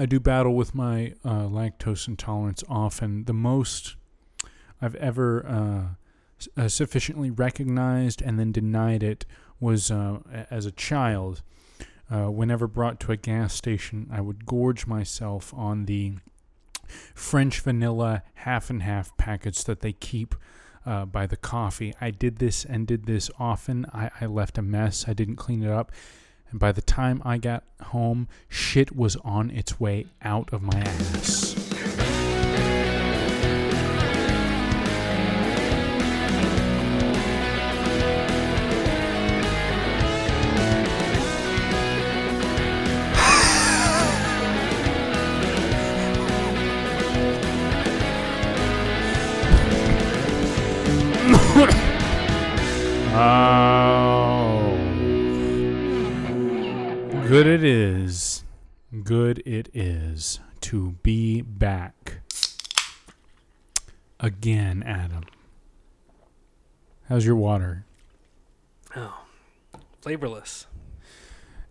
I do battle with my uh, lactose intolerance often. The most I've ever uh, uh, sufficiently recognized and then denied it was uh, as a child. Uh, whenever brought to a gas station, I would gorge myself on the French vanilla half and half packets that they keep uh, by the coffee. I did this and did this often. I, I left a mess. I didn't clean it up. And by the time I got home, shit was on its way out of my ass. Oh. Good it is. Good it is to be back. Again, Adam. How's your water? Oh, flavorless.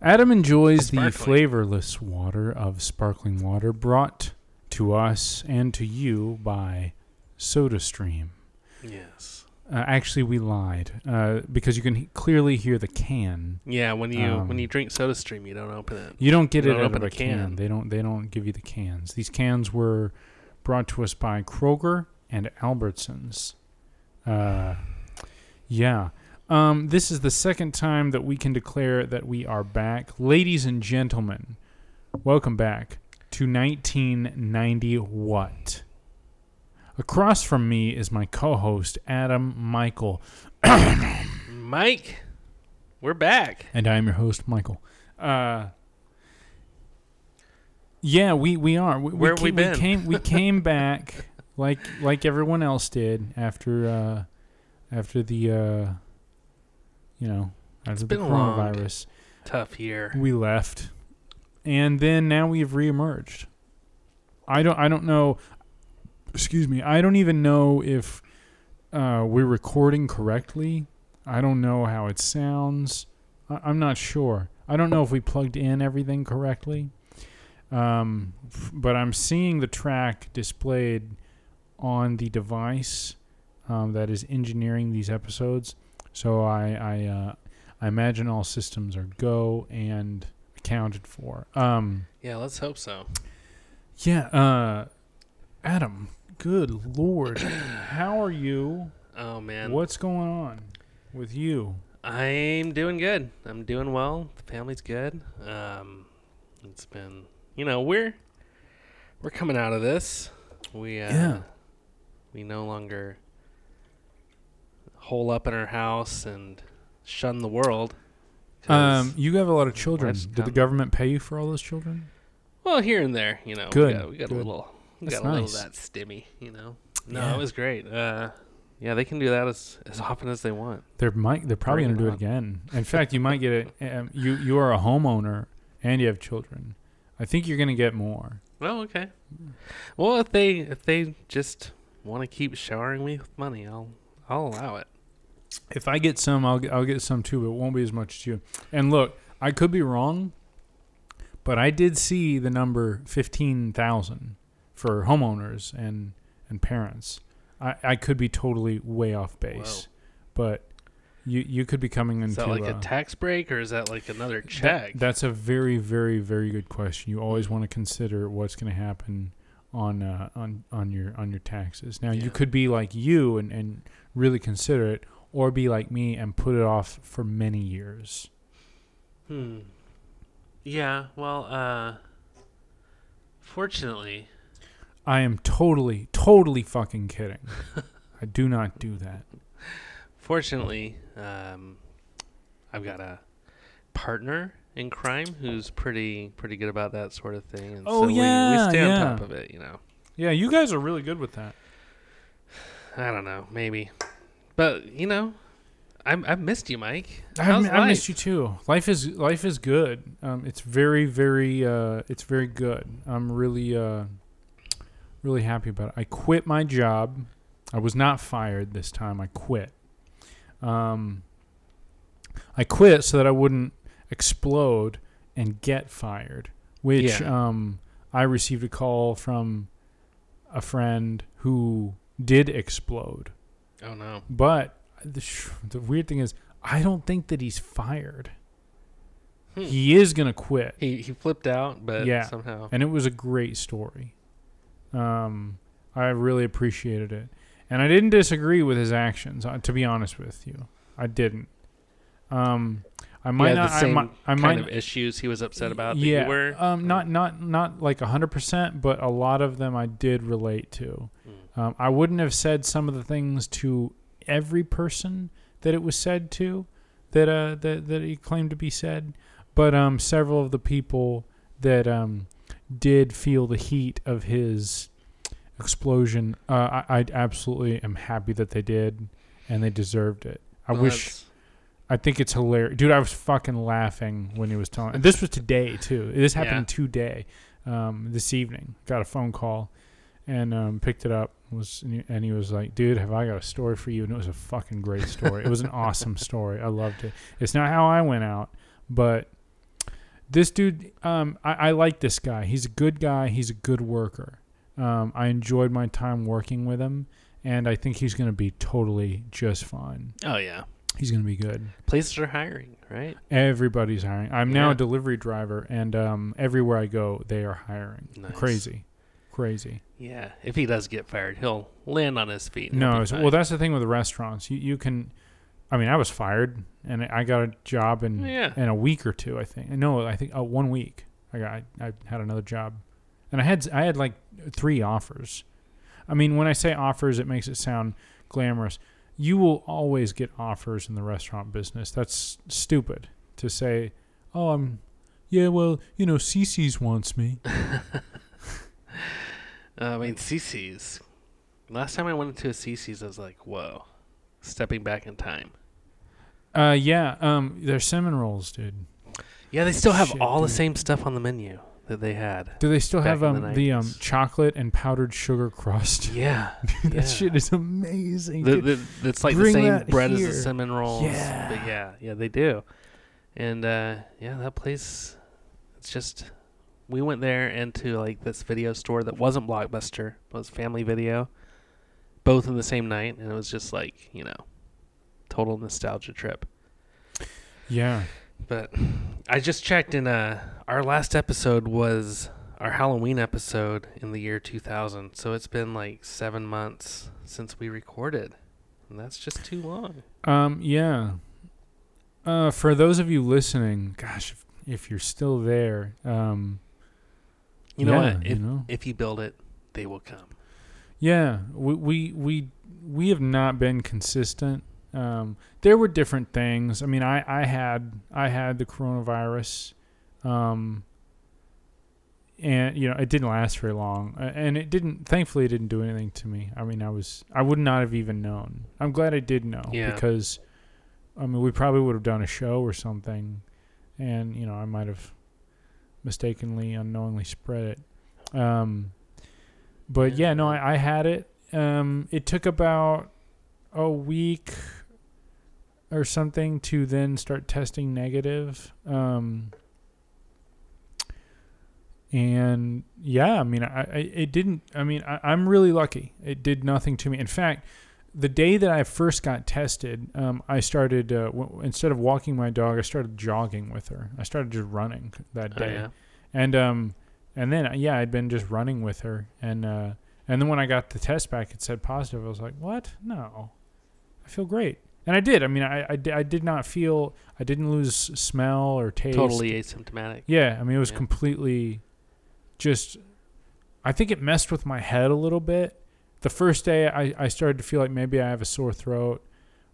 Adam enjoys the Sparkling. flavorless water of sparkling water brought to us and to you by SodaStream. Yes. Uh, actually, we lied uh, because you can he- clearly hear the can. Yeah, when you Um, when you drink SodaStream, you don't open it. You don't get You it don't out open of a a can. can. They don't. They don't give you the cans. These cans were brought to us by Kroger and Albertsons. Uh, yeah. Um, this is the second time that we can declare that we are back, ladies and gentlemen. Welcome back to 1990. What? Across from me is my co-host Adam Michael, Mike, we're back. and I am your host Michael. Uh, yeah, we, we are. We, Where have we been? We came we came back like like everyone else did after uh, after the uh, you know after the been a long- coronavirus. Tough year. We left, and then now we have reemerged. I don't I don't know. Excuse me. I don't even know if uh, we're recording correctly. I don't know how it sounds. I, I'm not sure. I don't know if we plugged in everything correctly. Um, f- but I'm seeing the track displayed on the device um, that is engineering these episodes. So I I, uh, I imagine all systems are go and accounted for. Um, Yeah, let's hope so. yeah. Uh, Adam, good lord, how are you? Oh man, What's going on with you? I'm doing good. I'm doing well. The family's good. Um, it's been, you know, we're we're coming out of this. We uh, Yeah. we no longer hole up in our house and shun the world. Um, you have a lot of children. Did the government pay you for all those children? well, here and there, you know, Good, We got, we got a little, That's got a little nice. of that stimmy, you know. No, Yeah. it was great. Uh, yeah, they can do that as as often as they want. They're might. They're probably going to do it again. In fact, you might get it. Um, you you are a homeowner and you have children. I think you're going to get more. Oh, okay. Well, if they if they just want to keep showering me with money, I'll I'll allow it. If I get some, I'll I'll get some too, but it won't be as much as you. And look, I could be wrong, but I did see the number fifteen thousand for homeowners and and parents. I, I could be totally way off base, but you you could be coming into Is that like a uh, tax break or is that like another That- check? that's a very, very, very good question. You always want to consider what's going to happen on uh, on on your on your taxes. Now Yeah. you could be like you and, and really consider it, or be like me and put it off for many years. hmm. Yeah. Well, uh, fortunately, I am totally, totally fucking kidding. I do not do that. fortunately, um, I've got a partner in crime who's pretty pretty good about that sort of thing. And Oh, so yeah, we stay yeah. on top of it. You know. Yeah, you guys are really good with that. I don't know, maybe, but you know, I'm, I've missed you, Mike. I, I missed you too. Life is life is good. Um, it's very very uh, it's very good. I'm really uh, really happy about it. I quit my job. I was not fired this time. I quit. Um, I quit so that I wouldn't explode and get fired, which Yeah. um, I received a call from a friend who did explode. Oh no. But the, sh- the weird thing is, I don't think that he's fired. Hmm. He is gonna quit, He he flipped out, but Yeah. somehow. and it was a great story. Um, I really appreciated it, and I didn't disagree with his actions. uh, To be honest with you, I didn't. Um, I might yeah, not. I might. I kind might. of issues he was upset about. that yeah. you were. Um, not not not like hundred percent, but a lot of them I did relate to. Mm. Um, I wouldn't have said some of the things to every person that it was said to, that uh that that he claimed to be said, but um several of the people that um did feel the heat of his explosion, uh, I, I absolutely am happy that they did, and they deserved it. I Well, wish. I think it's hilarious, dude. I was fucking laughing when he was telling. And this was today too. This happened today, um, this evening. Got a phone call, and um, picked it up. Was and he was like, "Dude, have I got a story for you?" And it was a fucking great story. it was an awesome story. I loved it. It's not how I went out, but this dude, um, I, I like this guy. He's a good guy. He's a good worker. Um, I enjoyed my time working with him, and I think he's going to be totally just fine. Oh yeah. He's going to be good. Places are hiring, right? Everybody's hiring. I'm now a delivery driver, and um, everywhere I go, they are hiring. Nice. Crazy, crazy. Yeah. If he does get fired, he'll land on his feet. No, well, that's the thing with the restaurants. You you can, I mean, I was fired, and I got a job in Yeah. in a week or two. I think. No, I think uh, one week. I got I, I had another job, and I had I had like three offers. I mean, when I say offers, it makes it sound glamorous. You will always get offers in the restaurant business. That's stupid to say. Oh, I'm. Yeah, well, you know, Cece's wants me. Uh, I mean, CC's. Last time I went into a CC's, I was like, whoa. Stepping back in time. Uh, yeah. Um, they're cinnamon rolls, dude. Yeah, they still have Shit, all the dude. same stuff on the menu that they had. Do they still Back have in the um the um 90s. chocolate and powdered sugar crust? Yeah. Dude, yeah. That shit is amazing. The, dude. the, it's like the same that bread as the cinnamon rolls. Yeah. But yeah, yeah, they do. And uh, yeah, that place, it's just, we went there into like this video store that wasn't Blockbuster, it was Family Video, both in the same night. And it was just like, you know, total nostalgia trip. yeah. But I just checked, and uh, our last episode was our Halloween episode in the year 2000. So it's been like seven months since we recorded. And that's just too long. Um, yeah. Uh, for those of you listening, gosh, if, if you're still there, um, You know yeah, what? you If, know, if you build it, they will come. yeah, we, we we we have not been consistent. Um, there were different things. I mean, I I had I had the coronavirus, um, and you know it didn't last very long, and it didn't. Thankfully, it didn't do anything to me. I mean, I was I would not have even known. I'm glad I did know Yeah. because, I mean, we probably would have done a show or something, and you know I might have mistakenly, unknowingly spread it. Um, but yeah, no, I, I had it. Um, it took about a week or something to then start testing negative. Um, and yeah, I mean, I, I it didn't. I mean, I, I'm really lucky. It did nothing to me. In fact, the day that I first got tested, um, I started uh, w- instead of walking my dog, I started jogging with her. I started just running that Oh, day yeah. and um and then yeah i'd been just running with her and uh and then when i got the test back it said positive i was like what no i feel great and i did i mean i i, I did not feel i didn't lose smell or taste Totally asymptomatic. yeah i mean it was Yeah. completely just i think it messed with my head a little bit the first day i i started to feel like maybe i have a sore throat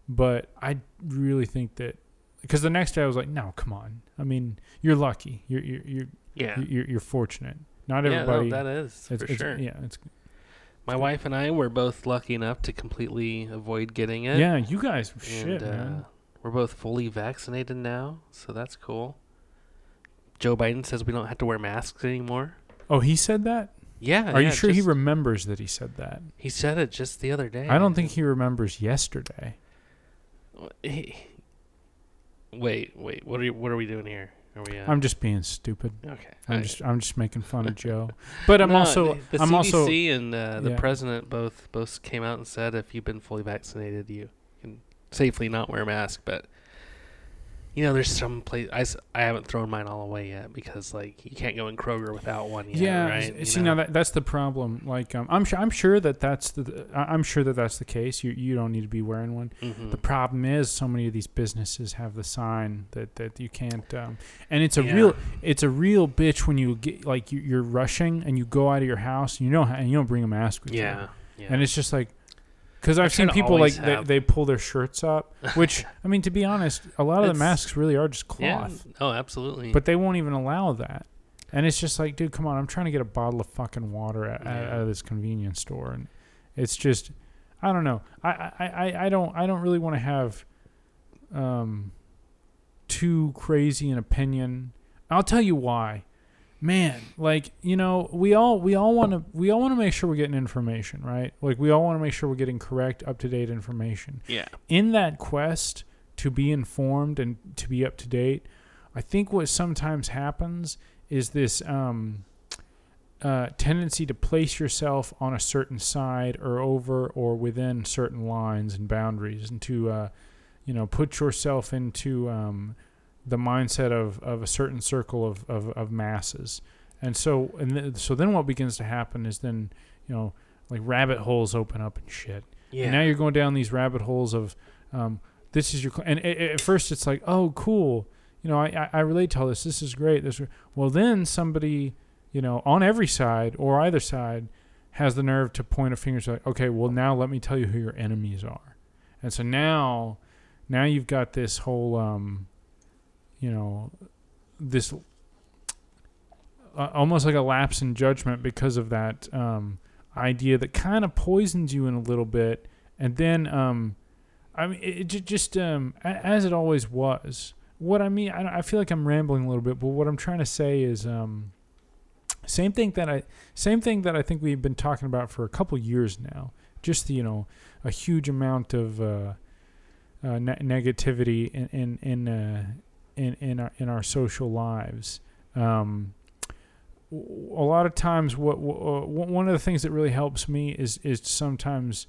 but i really think that because the next day i was like no come on i mean you're lucky you're you're, you're Yeah. you're, you're fortunate. Not everybody. Yeah, no, that is it's, for it's- sure. Yeah, it's My wife and I were both lucky enough to completely avoid getting it. yeah. You guys, And, shit, uh, man. We're both fully vaccinated now, so that's cool. Joe Biden says we don't have to wear masks anymore. Oh, he said that. Yeah. Are yeah, you sure he remembers that he said that? He said it just the other day. I don't think he remembers yesterday. He- Wait, wait. What are you, what are we doing here? Are we? Uh, I'm just being stupid. okay. I'm I- just I'm just making fun of Joe. But I'm No, also the, the I'm CDC also and uh, the yeah. president both both came out and said if you've been fully vaccinated, you can safely not wear a mask. But you know, there's some place I, I haven't thrown mine all away yet because like you can't go in Kroger without one yet. yeah. right. You See know? now that that's the problem. Like um, I'm sure I'm sure that that's the I'm sure that that's the case. You you don't need to be wearing one. Mhm. The problem is so many of these businesses have the sign that, that you can't, um, and it's a Yeah. real it's a real bitch when you get like you, you're rushing and you go out of your house and you don't and you don't bring a mask with you, yeah, yeah. and it's just like because I've seen people like they, have- they pull their shirts up, which I mean to be honest, a lot of the It's- masks really are just yeah. cloth, Oh, absolutely. but they won't even allow that, and it's just like, dude, come on, I'm trying to get a bottle of fucking water Yeah. out of this convenience store, and it's just, I don't know, I I, I, I don't I don't really want to have, um, too crazy an opinion. I'll tell you why. Man, like you know, we all we all want to we all want to make sure we're getting information, right? Like we all want to make sure we're getting correct, up to date information yeah. in that quest to be informed and to be up to date, I think what sometimes happens is this um, uh, tendency to place yourself on a certain side or over or within certain lines and boundaries, and to uh, you know put yourself into um, the mindset of, of a certain circle of, of, of masses. And so and th- so then what begins to happen is then you know like rabbit holes open up and shit. Yeah. And now you're going down these rabbit holes of, um, this is your, cl- and a- a- at first it's like, oh, cool. You know, I, I, I relate to all this. This is great. This, well, then somebody, you know, on every side or either side has the nerve to point a finger to like, okay, well, now let me tell you who your enemies are. And so now, now you've got this whole, um, you know, this uh, almost like a lapse in judgment because of that um, idea that kind of poisons you in a little bit, and then um, I mean, it, it just um, as it always was. What I mean, I, I feel like I'm rambling a little bit, but what I'm trying to say is um, same thing that I same thing that I think we've been talking about for a couple years now. Just you know, a huge amount of uh, uh, ne- negativity in in in, uh, in in our in our social lives. Um, a lot of times, what, what one of the things that really helps me is is sometimes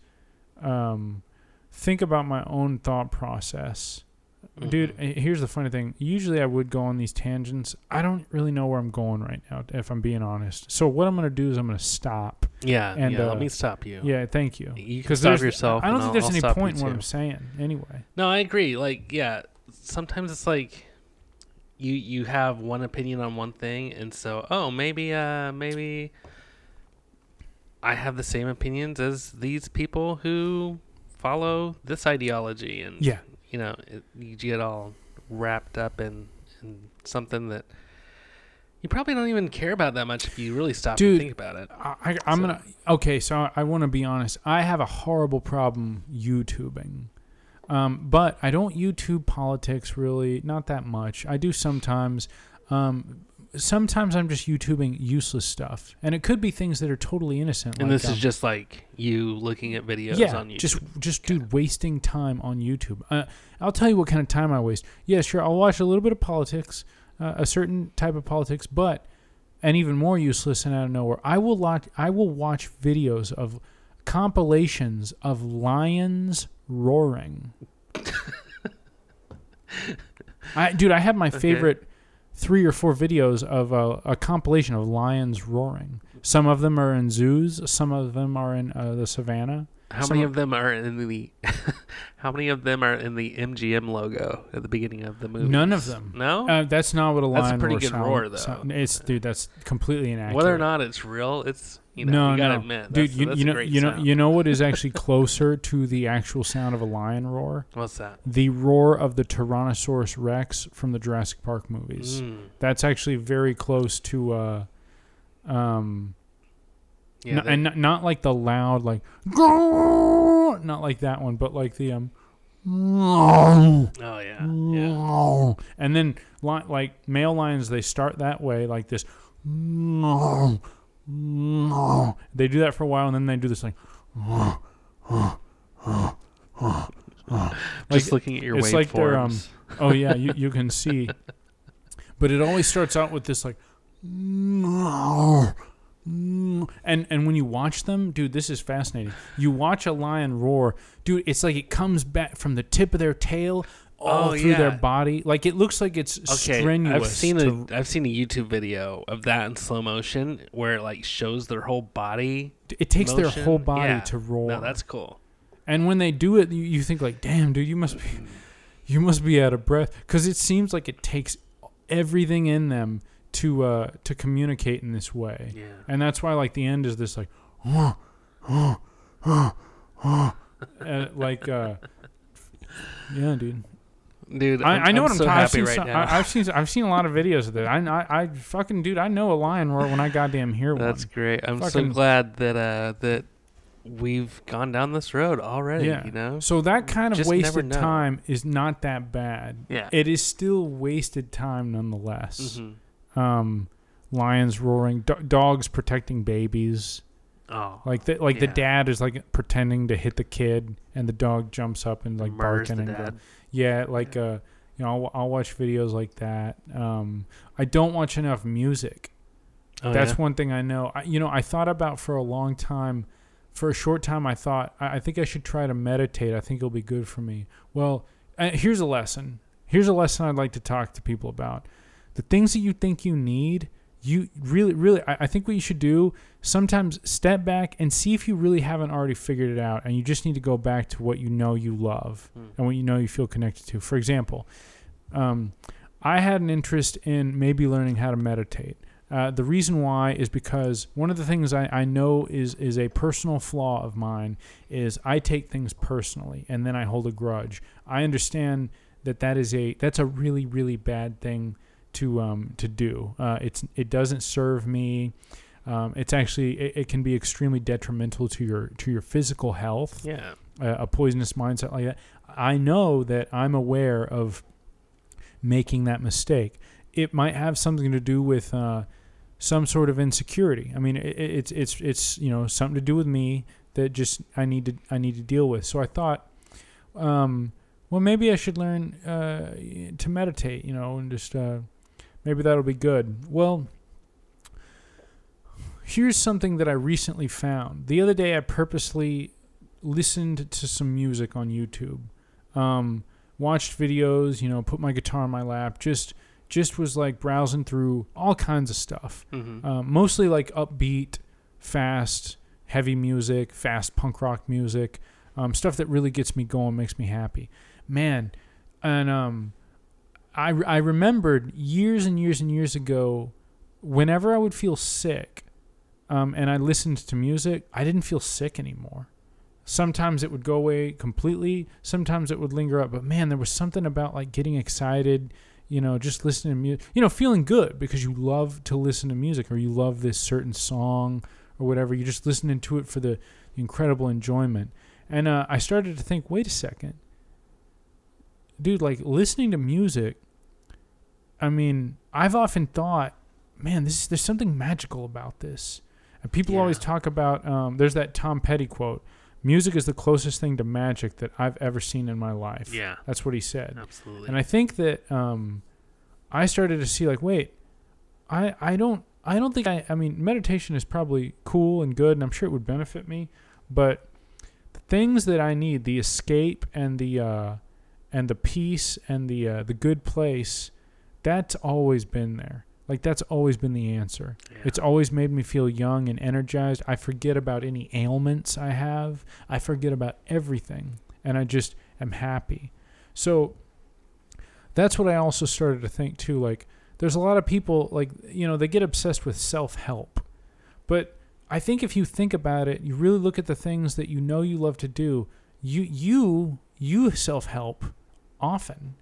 um, think about my own thought process. Dude, Mhm. eh, here's the funny thing. Usually I would go on these tangents. I don't really know where I'm going right now, if I'm being honest. So what I'm going to do is I'm going to stop. Yeah. and, yeah. uh, let me stop you. Yeah, thank you. You can Because stop yourself. I don't think I'll- there's I'll any point in what. I'm saying. Anyway. No, I agree. Like, yeah, sometimes it's like you you have one opinion on one thing, and so oh maybe uh maybe I have the same opinions as these people who follow this ideology, and Yeah. you know it, you get all wrapped up in in something that. You probably don't even care about that much if you really stop Dude, and think about it. I, I'm So- gonna okay. So I, I want to be honest. I have a horrible problem YouTubing, um, but I don't YouTube politics really. Not that much. I do sometimes. Um, sometimes I'm just YouTubing useless stuff, and it could be things that are totally innocent. And like, this is um, just like you looking at videos yeah, on YouTube. just just dude wasting time on YouTube. Uh, I'll tell you what kind of time I waste. Yeah, sure, I'll watch a little bit of politics, uh, a certain type of politics, but and even more useless and out of nowhere, I will watch I will watch videos of compilations of lions roaring. I dude, I have my Okay. favorite three or four videos of a, a compilation of lions roaring. Some of them are in zoos. Some of them are in uh, the savannah. How Some many of- them are in the? how many of them are in the MGM logo at the beginning of the movie? None of them. No. Uh, that's not what a lion. Is. That's a pretty good sound- roar, though. sound- it's dude, that's completely inaccurate. Whether or not it's real, it's you know no, you gotta no, admit, dude, you, that's you a know, you know, sound. you know what is actually closer to the actual sound of a lion roar? What's that? The roar of the Tyrannosaurus Rex from the Jurassic Park movies. Mm. That's actually very close to, uh, um, Yeah, n- they- and not, not like the loud like, not like that one, but like the um. oh yeah, yeah. And then, li- like male lions, they start that way, like this. They do that for a while, and then they do this like. Just looking at your it's like they're, um, waveforms. Oh yeah, you you can see. but it always starts out with this like and Mm. and and when you watch them dude this is fascinating you watch a lion roar dude it's like it comes back from the tip of their tail all Oh, through their body like it looks like it's Okay, strenuous I've seen to- a I've seen a YouTube video of that in slow motion where it like shows their whole body. it takes their whole body Yeah. to roar No, that's cool. and when they do it you, you think like damn dude you must be you must be out of breath because it seems like it takes everything in them to uh to communicate in this way Yeah. and that's why like the end is this like uh, like uh yeah dude Dude, I, I'm, I know I'm what I'm so talking I've seen some, I, I've seen I've seen a lot of videos of that I, I I fucking dude I know a lion roar when I goddamn hear one. That's great. I'm so glad that uh that we've gone down this road already. Yeah. You know. so that kind of Just wasted time is not that bad Yeah. it is still wasted time nonetheless hmm um lions roaring do- dogs protecting babies. Oh. like the, like the dad is like pretending to hit the kid and the dog jumps up and like murders barking and go- yeah like uh you know I'll, I'll watch videos like that. Um i don't watch enough music. Oh, that's yeah? one thing i know. I, you know i thought about for a long time for a short time i thought I, I think i should try to meditate. I think it'll be good for me. Well uh, here's a lesson. Here's a lesson i'd like to talk to people about the things that you think you need you really really I, think what you should do sometimes step back and see if you really haven't already figured it out and you just need to go back to what you know you love Hmm. and what you know you feel connected to for example um, i had an interest in maybe learning how to meditate uh, the reason why is because one of the things I, I know is is a personal flaw of mine is I take things personally and then I hold a grudge. I understand that that is a that's a really really bad thing to um, to do. Uh, it's it doesn't serve me. Um, it's actually it, it can be extremely detrimental to your to your physical health Yeah. a, a poisonous mindset like that. I know that I'm aware of making that mistake. It might have something to do with uh, some sort of insecurity. I mean, it, it- it's it's it's you know something to do with me that just I need to I need to deal with. So I thought, um, well, maybe I should learn uh, to meditate. You know, and just uh, maybe that'll be good. Well. Here's something that I recently found. The other day, I purposely listened to some music on YouTube, um, watched videos, you know, put my guitar in my lap, just just was like browsing through all kinds of stuff, hmm um, mostly like upbeat, fast, heavy music, fast punk rock music, um, stuff that really gets me going, makes me happy, man. And um, I I remembered years and years and years ago, whenever I would feel sick, um, and I listened to music, I didn't feel sick anymore. Sometimes it would go away completely. Sometimes it would linger up. But man, there was something about like getting excited, you know, just listening to music, you know, feeling good because you love to listen to music or you love this certain song or whatever. You're just listening to it for the incredible enjoyment. And uh, I started to think, wait a second, dude, like listening to music. I mean, I've often thought, man, this there's something magical about this. And people Yeah. always talk about. Um, there's that Tom Petty quote: "Music is the closest thing to magic that I've ever seen in my life." Yeah. That's what he said. Absolutely. And I think that um, I started to see like, wait, I I don't I don't think I I mean meditation is probably cool and good, and I'm sure it would benefit me, but the things that I need, the escape and the uh, and the peace and the uh, the good place, that's always been there. Like that's always been the answer. yeah. It's always made me feel young and energized. I forget about any ailments I have. I forget about everything and I just am happy. So that's what I also started to think too like there's a lot of people like you know they get obsessed with self-help. But I think if you think about it, you really look at the things that you know you love to do, you you you self-help often.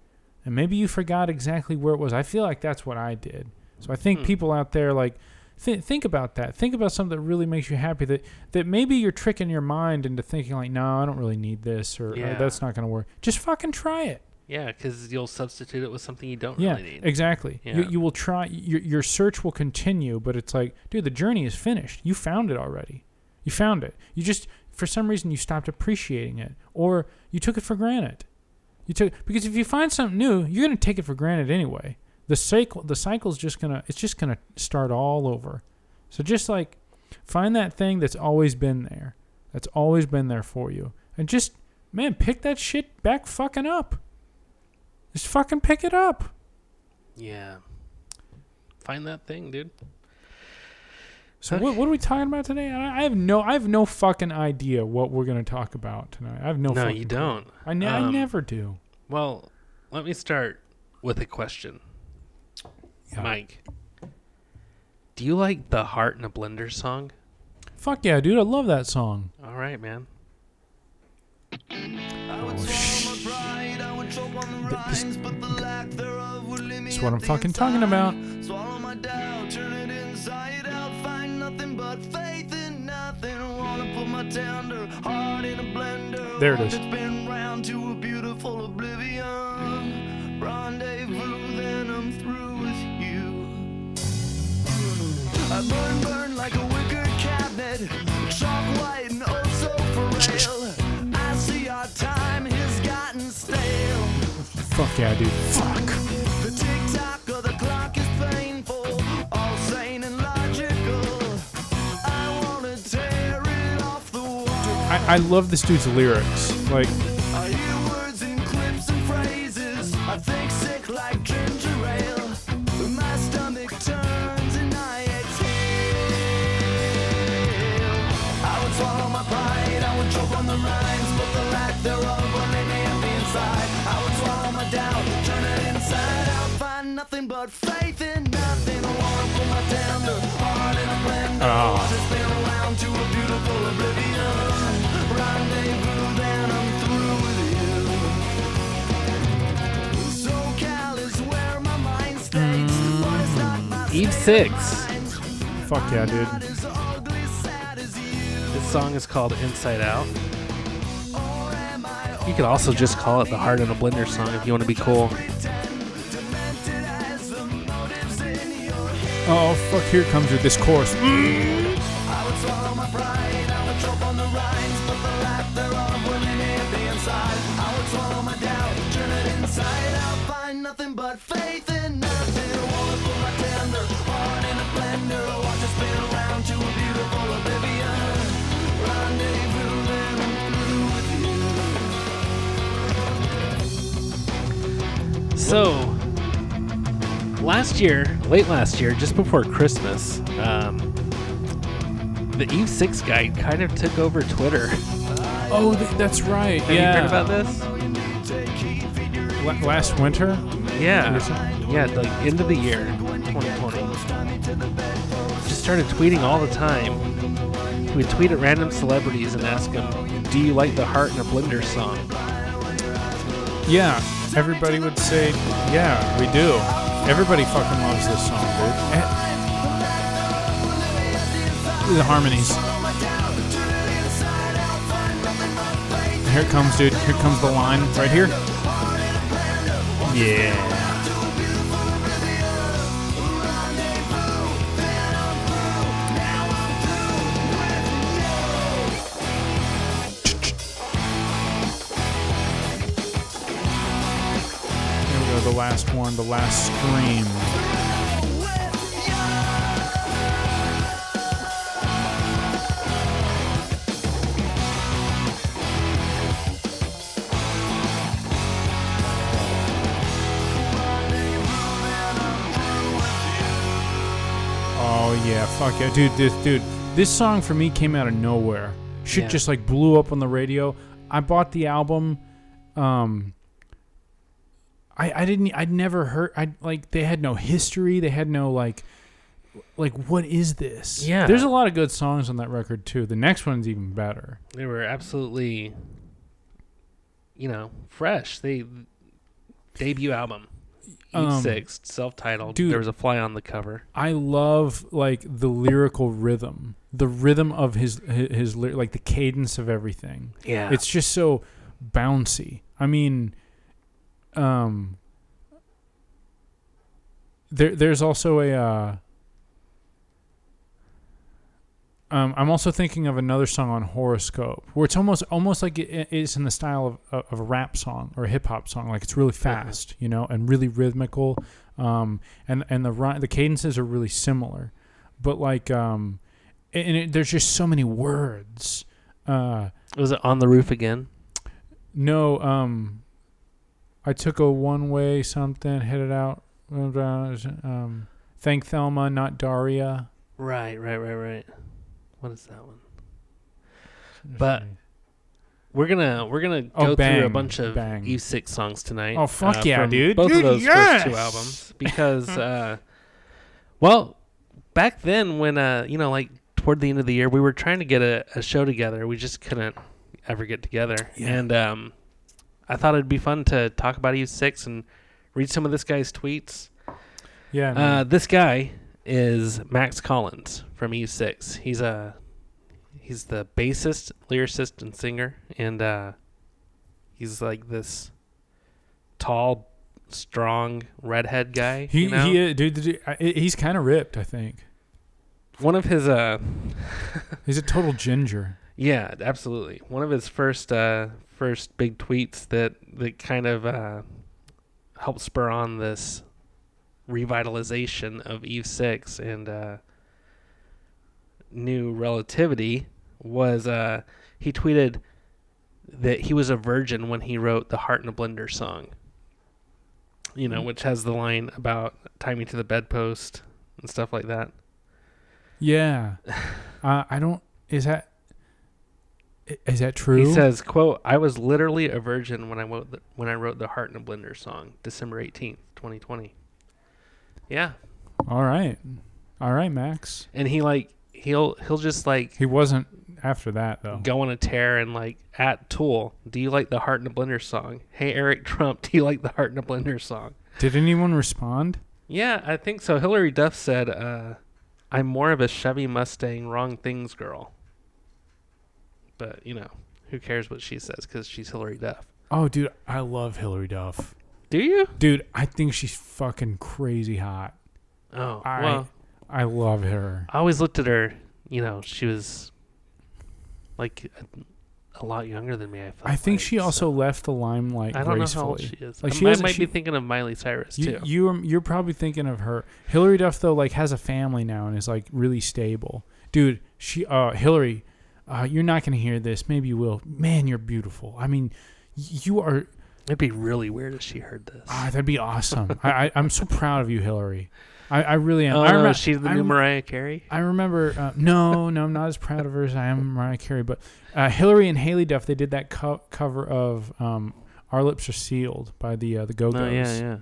And maybe you forgot exactly where it was. I feel like that's what I did. So I think Hmm. people out there like th- think about that. Think about something that really makes you happy. That that maybe you're tricking your mind into thinking like, no, I don't really need this, or, or that's not going to work. Just fucking try it. yeah, because you'll substitute it with something you don't Yeah, really need. exactly. You, you will try. Your your search will continue, but it's like, dude, the journey is finished. You found it already. You found it. You just for some reason you stopped appreciating it, or you took it for granted. You took because if you find something new, you're gonna take it for granted anyway. The cycle the cycle's just gonna it's just gonna start all over. So just like find that thing that's always been there. That's always been there for you. And just man, pick that shit back fucking up. Just fucking pick it up. Yeah. Find that thing, dude. So Okay. what, what are we talking about today? I I have no I have no fucking idea what we're gonna talk about tonight. I have no. No, fucking you clue. don't. I, ne- I Um, never do. Well, let me start with a question. Yeah. Mike, do you like the Heart in a Blender song? Fuck yeah, dude! I love that song. All right, man. Oh shit! That's what I'm fucking talking about. Nothing but faith in nothing. Wanna put my tender heart in a blender. There it is. spin round to a beautiful oblivion. Rendezvous, then I'm through with you. I burn, burn like a wicker cabinet, chalk white and oh so frail. I see our time has gotten stale. Fuck yeah, dude! Fuck. I, love this dude's lyrics. Like, I hear Eve state of 6. fuck yeah, dude! Not as ugly, sad as you. This song is called Inside Out. Or am I You could also just call it the Heart in a Blender song if you want to be cool. demented as the motives in your head? Oh fuck! Here comes with this chorus. Mm. So, last year, late last year, just before Christmas, um, the Eve 6 guy kind of took over Twitter. Oh, th- that's right. you yeah. heard about this? La- last winter. Yeah. Yeah, like end of the year, 2020. Just started tweeting all the time. Would tweet at random celebrities and ask them, Do you like the Heart in a Blender song? Yeah, everybody would say, "Yeah, we do." Everybody fucking loves this song, dude. Eh. The harmonies. Here it comes, dude. Here comes the line right here. Yeah. Last. Scream. Oh yeah, fuck yeah, dude. This dude, this song for me came out of nowhere. Shit Yeah. just like blew up on the radio. I bought the album. Um, I I didn't. I'd never heard. I like they had no history. They had no like. Like what is this? Yeah. there's a lot of good songs on that record too. The next one's even better. They were absolutely, you know, fresh. They debut album, Um, 6, self-titled. dude. There was a fly on the cover. I love like the lyrical rhythm, the rhythm of his his, his ly- like the cadence of everything. Yeah, It's just so bouncy. I mean, um, there there's also a. Uh, um, I'm also thinking of another song on Horrorscope, where it's almost almost like it, it's in the style of, of a rap song or a hip hop song. Like it's really fast, you know, and really rhythmical. um, and and the rhy- the cadences are really similar, but like um, and it, there's just so many words. Uh, Was it on the roof again? no, um, I took a one way something, hit it out. Um, thank Thelma, not Daria. Right, right, right, right. What is that one? But- We're gonna we're gonna Oh, go through a bunch of Bang. Eve Six songs tonight. Oh, fuck uh, yeah, from dude. Both Dude, of those yes! first two albums because, uh, well, back then when uh you know like toward the end of the year we were trying to get a, a show together we just couldn't ever get together Yeah. and um I thought it'd be fun to talk about Eve Six and read some of this guy's tweets. yeah, Uh, this guy is Max Collins from E6. He's a he's the bassist, lyricist, and singer, and uh, he's like this tall, strong redhead guy. he you know? he, uh, dude, dude, I- he's kind of ripped. I think One of his uh, he's a total ginger. yeah, absolutely. One of his first uh first big tweets that that kind of uh helped spur on this revitalization of Eve Six and uh new relativity was uh he tweeted that he was a virgin when he wrote the Heart in a Blender song. You know, which has the line about tie me to the bedpost and stuff like that. Yeah, uh, I don't. Is that is that true? He says, "quote I was literally a virgin when I wrote the, when I wrote the Heart in a Blender song, December eighteenth, twenty twenty. Yeah, All right, all right, Max. and he like he'll he'll just like He wasn't after that though. go on a tear and like at Tool, do you like the Heart in a Blender song? Hey Eric Trump, do you like the Heart in a Blender song? Did anyone respond? Yeah, I think so. Hilary Duff said, uh, "I'm more of a Chevy Mustang wrong things girl." But you know, who cares what she says because she's Hilary Duff. Oh, dude, I love Hilary Duff. Do you? Dude, I think she's fucking crazy hot. Oh, I well. I love her. I always looked at her, you know, she was like a, a lot younger than me. I, I think like, she also so- left the limelight I don't know gracefully. how old she is. Like, I, she might- hasn't- be thinking of Miley Cyrus You too. you're you're probably thinking of her. Hilary Duff though, like has a family now and is like really stable. Dude, she uh Hilary, uh, you're not gonna hear this. Maybe you will. Man, you're beautiful. I mean, you are. It'd be really weird if she heard this. Ah, that'd be awesome. I, I I'm so proud of you, Hilary. I, I really am. oh I no, she's the new Mariah Carey. I remember. Uh, no, no, I'm not as proud of her as I am Mariah Carey. But uh, Hilary and Haylie Duff, they did that co- cover of um, "Our Lips Are Sealed" by the uh, the Go-Go's. Oh yeah, yeah.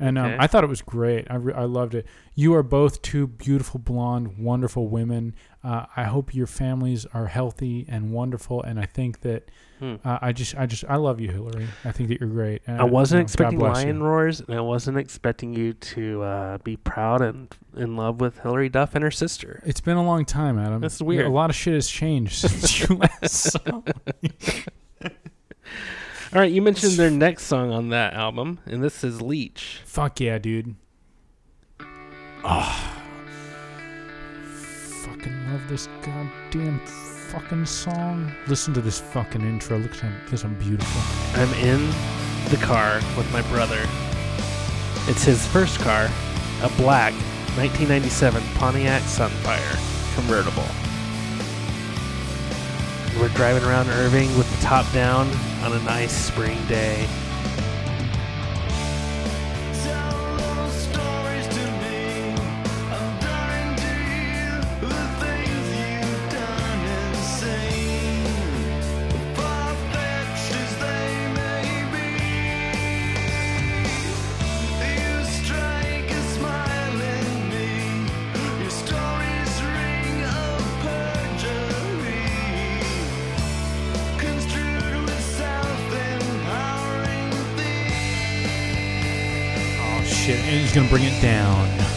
And um, Okay. I thought it was great. I, re- I loved it. You are both two beautiful, blonde, wonderful women. Uh, I hope your families are healthy and wonderful. And I think that Hmm. uh, I just, I just, I love you, Hilary. I think that you're great. And, I wasn't you know, expecting lion you. roars, and I wasn't expecting you to uh, be proud and in love with Hilary Duff and her sister. It's been a long time, Adam. That's weird. A lot of shit has changed since you last saw. me. All right, you mentioned their next song on that album, and this is Leech. Fuck yeah, dude. Ah. Fucking love this goddamn fucking song. Listen to this fucking intro. Look at this. I'm beautiful. I'm in the car with my brother. It's his first car, a black 1997 Pontiac Sunfire convertible. We're driving around Irving with the top down on a nice spring day. He's gonna bring it down.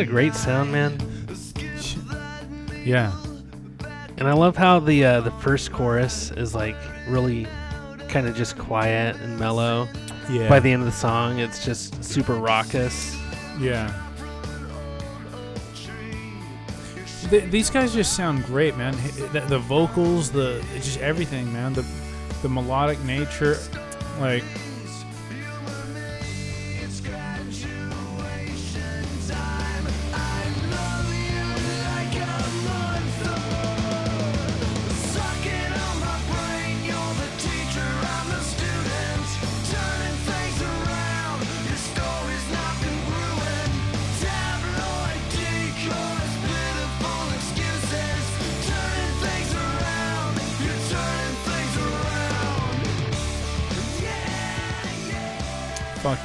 That's not a great sound, man. Yeah. And I love how the uh, the first chorus is like really kind of just quiet and mellow. Yeah. By the end of the song, it's just super raucous. Yeah. Th- these guys just sound great, man. The, the vocals, the just everything, man. The the melodic nature, like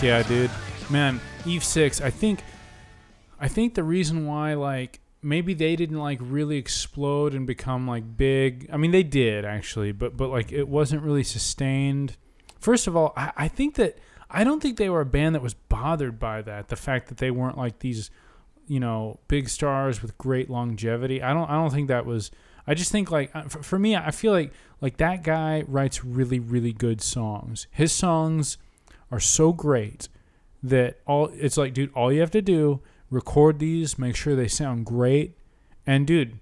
yeah, dude. Man, Eve Six. I think, I think the reason why like maybe they didn't like really explode and become like big. I mean, they did actually, but but like it wasn't really sustained. First of all, I, I think that I don't think they were a band that was bothered by that. The fact that they weren't like these, you know, big stars with great longevity. I don't. I don't think that was. I just think like uh, for, for me, I feel like like that guy writes really really good songs. His songs are so great that all it's like, dude, all you have to do record these, make sure they sound great, and dude,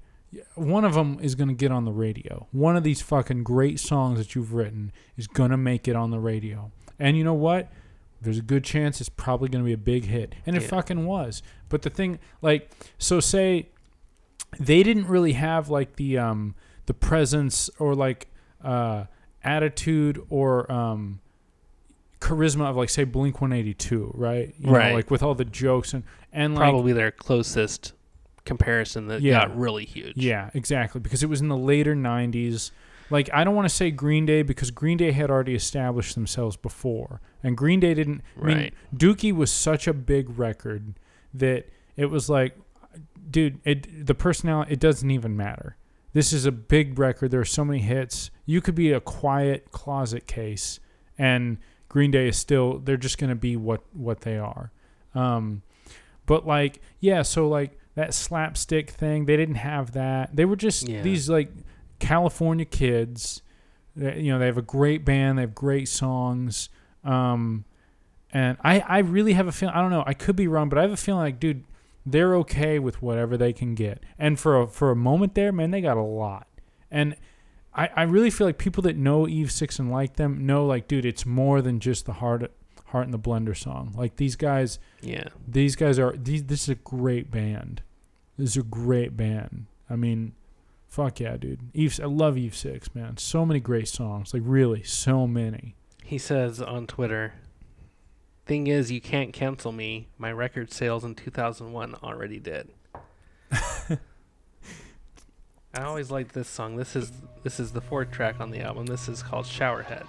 one of them is gonna get on the radio. One of these fucking great songs that you've written is gonna make it on the radio. And you know what? There's a good chance it's probably gonna be a big hit, and it Yeah. fucking was. But the thing, like, so say they didn't really have like the um the presence or like uh attitude or um charisma of like say Blink 182, right? You Right. Know, like with all the jokes and and like Probably their closest comparison that Yeah. got really huge. yeah, exactly because it was in the later 90s. Like I don't want to say Green Day because Green Day had already established themselves before, and Green Day didn't. I mean, Right. Dookie was such a big record that it was like, dude, it the personality it doesn't even matter. This is a big record. There are so many hits. You could be a quiet closet case, and Green Day is still. They're just gonna be what what they are. Um, but like, yeah. So like that slapstick thing, they didn't have that. They were just Yeah. these like California kids. That, you know, they have a great band. They have great songs. Um, and I, I really have a feeling. I don't know. I could be wrong, but I have a feeling like, dude, they're okay with whatever they can get. And for a, for a moment there, man, they got a lot. And I, I really feel like people that know Eve Six and like them know, like, dude, it's more than just the heart, heart in the blender song. Like these guys, Yeah. these guys are. These, this is a great band. This is a great band. I mean, fuck yeah, dude. Eve, I love Eve Six, man. So many great songs. Like really, so many. He says on Twitter, "Thing is, you can't cancel me. My record sales in 2001 already did." I always like this song. This is this is the fourth track on the album. This is called Showerhead.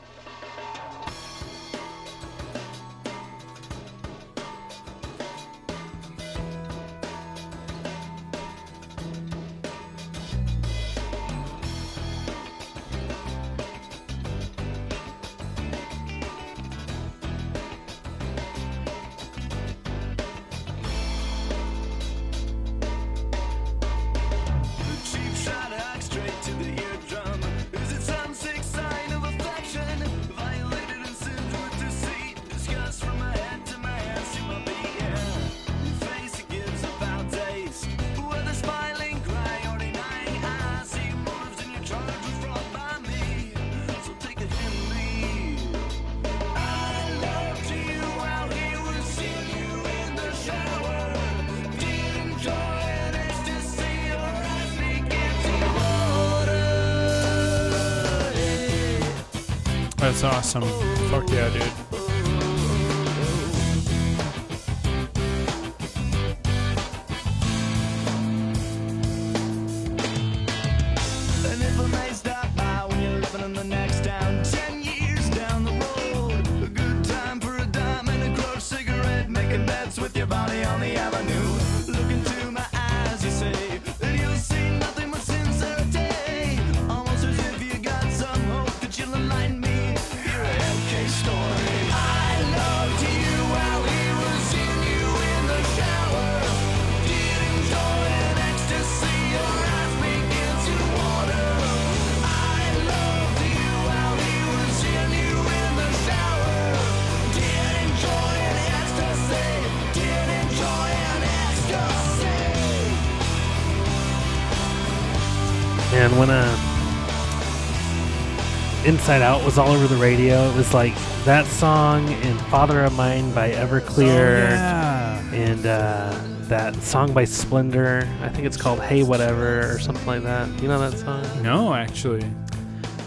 Inside Out was all over the radio. It was like that song and Father of Mine by Everclear. Oh, yeah. and uh, that song by Splender. I think it's called "Hey Whatever" or something like that. You know that song? No, actually.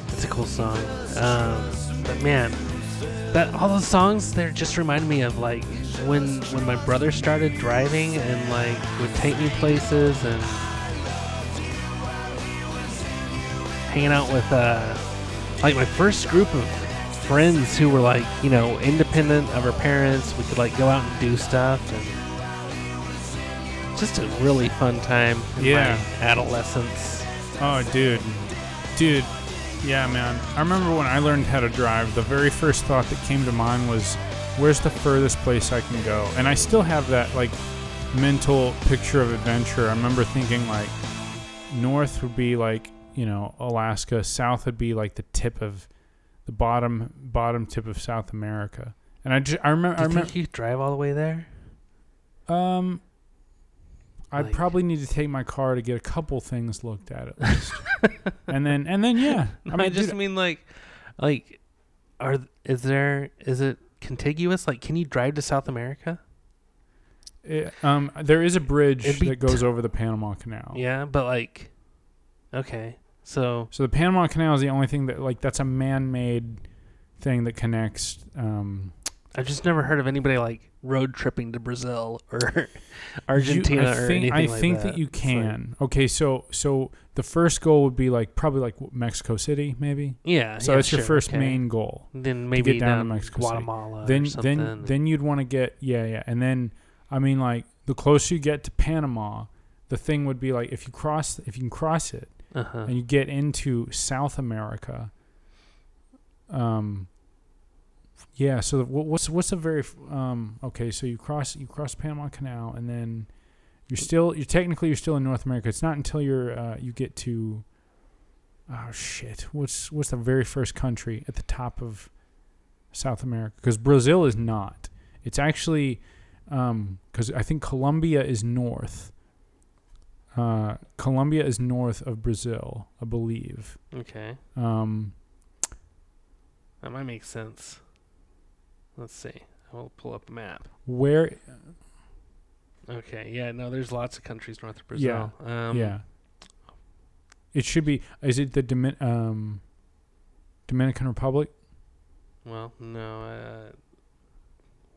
It's a cool song. Um, but man, that all those songs they just remind me of like when when my brother started driving and like would take me places and hanging out with uh, like my first group of friends who were like you know independent of our parents. We could like go out and do stuff and just a really fun time in Yeah. my adolescence. Oh, dude. Dude. Yeah, man. I remember when I learned how to drive, the very first thought that came to mind was, where's the furthest place I can go? And I still have that, like, mental picture of adventure. I remember thinking, like, north would be, like, you know, Alaska. South would be, like, the tip of the bottom bottom tip of South America. And I just, I remember, Do I you remember, think you drive all the way there? um, I'd Like- probably need to take my car to get a couple things looked at at least, and then and then yeah, I, I just dude, mean like, like, are is there is it contiguous? Like, can you drive to South America? it- um, there is a bridge that goes over the Panama Canal. Yeah, but like, okay, so So the Panama Canal is the only thing that like that's a man-made thing that connects. Um, I've just never heard of anybody like road tripping to Brazil or you- Argentina I or think, anything I like think that. that you like- can. okay, so so the first goal would be like probably like Mexico City, maybe. yeah, So yeah, that's your sure, first okay. main goal. Then maybe get down to down, Mexico City. Guatemala. then or something. then then you'd want to get yeah yeah and then i mean like the closer you get to panama the thing would be like if you cross if you can cross it uh-huh. and you get into south america um yeah so what's what's a very um okay so you cross you cross panama canal and then you're still you're technically you're still in north america. It's not until you're uh, you get to oh shit what's what's the very first country at the top of south america? Because brazil is not. It's actually because i think colombia is north uh, Colombia is north of Brazil, I believe. okay, Um, that might make sense. Let's see. I'll pull up a map. where? Okay, yeah, no, there's lots of countries north of Brazil. Um, yeah, it should be. Is it the Domin- um, Dominican Republic? Well, no. Uh,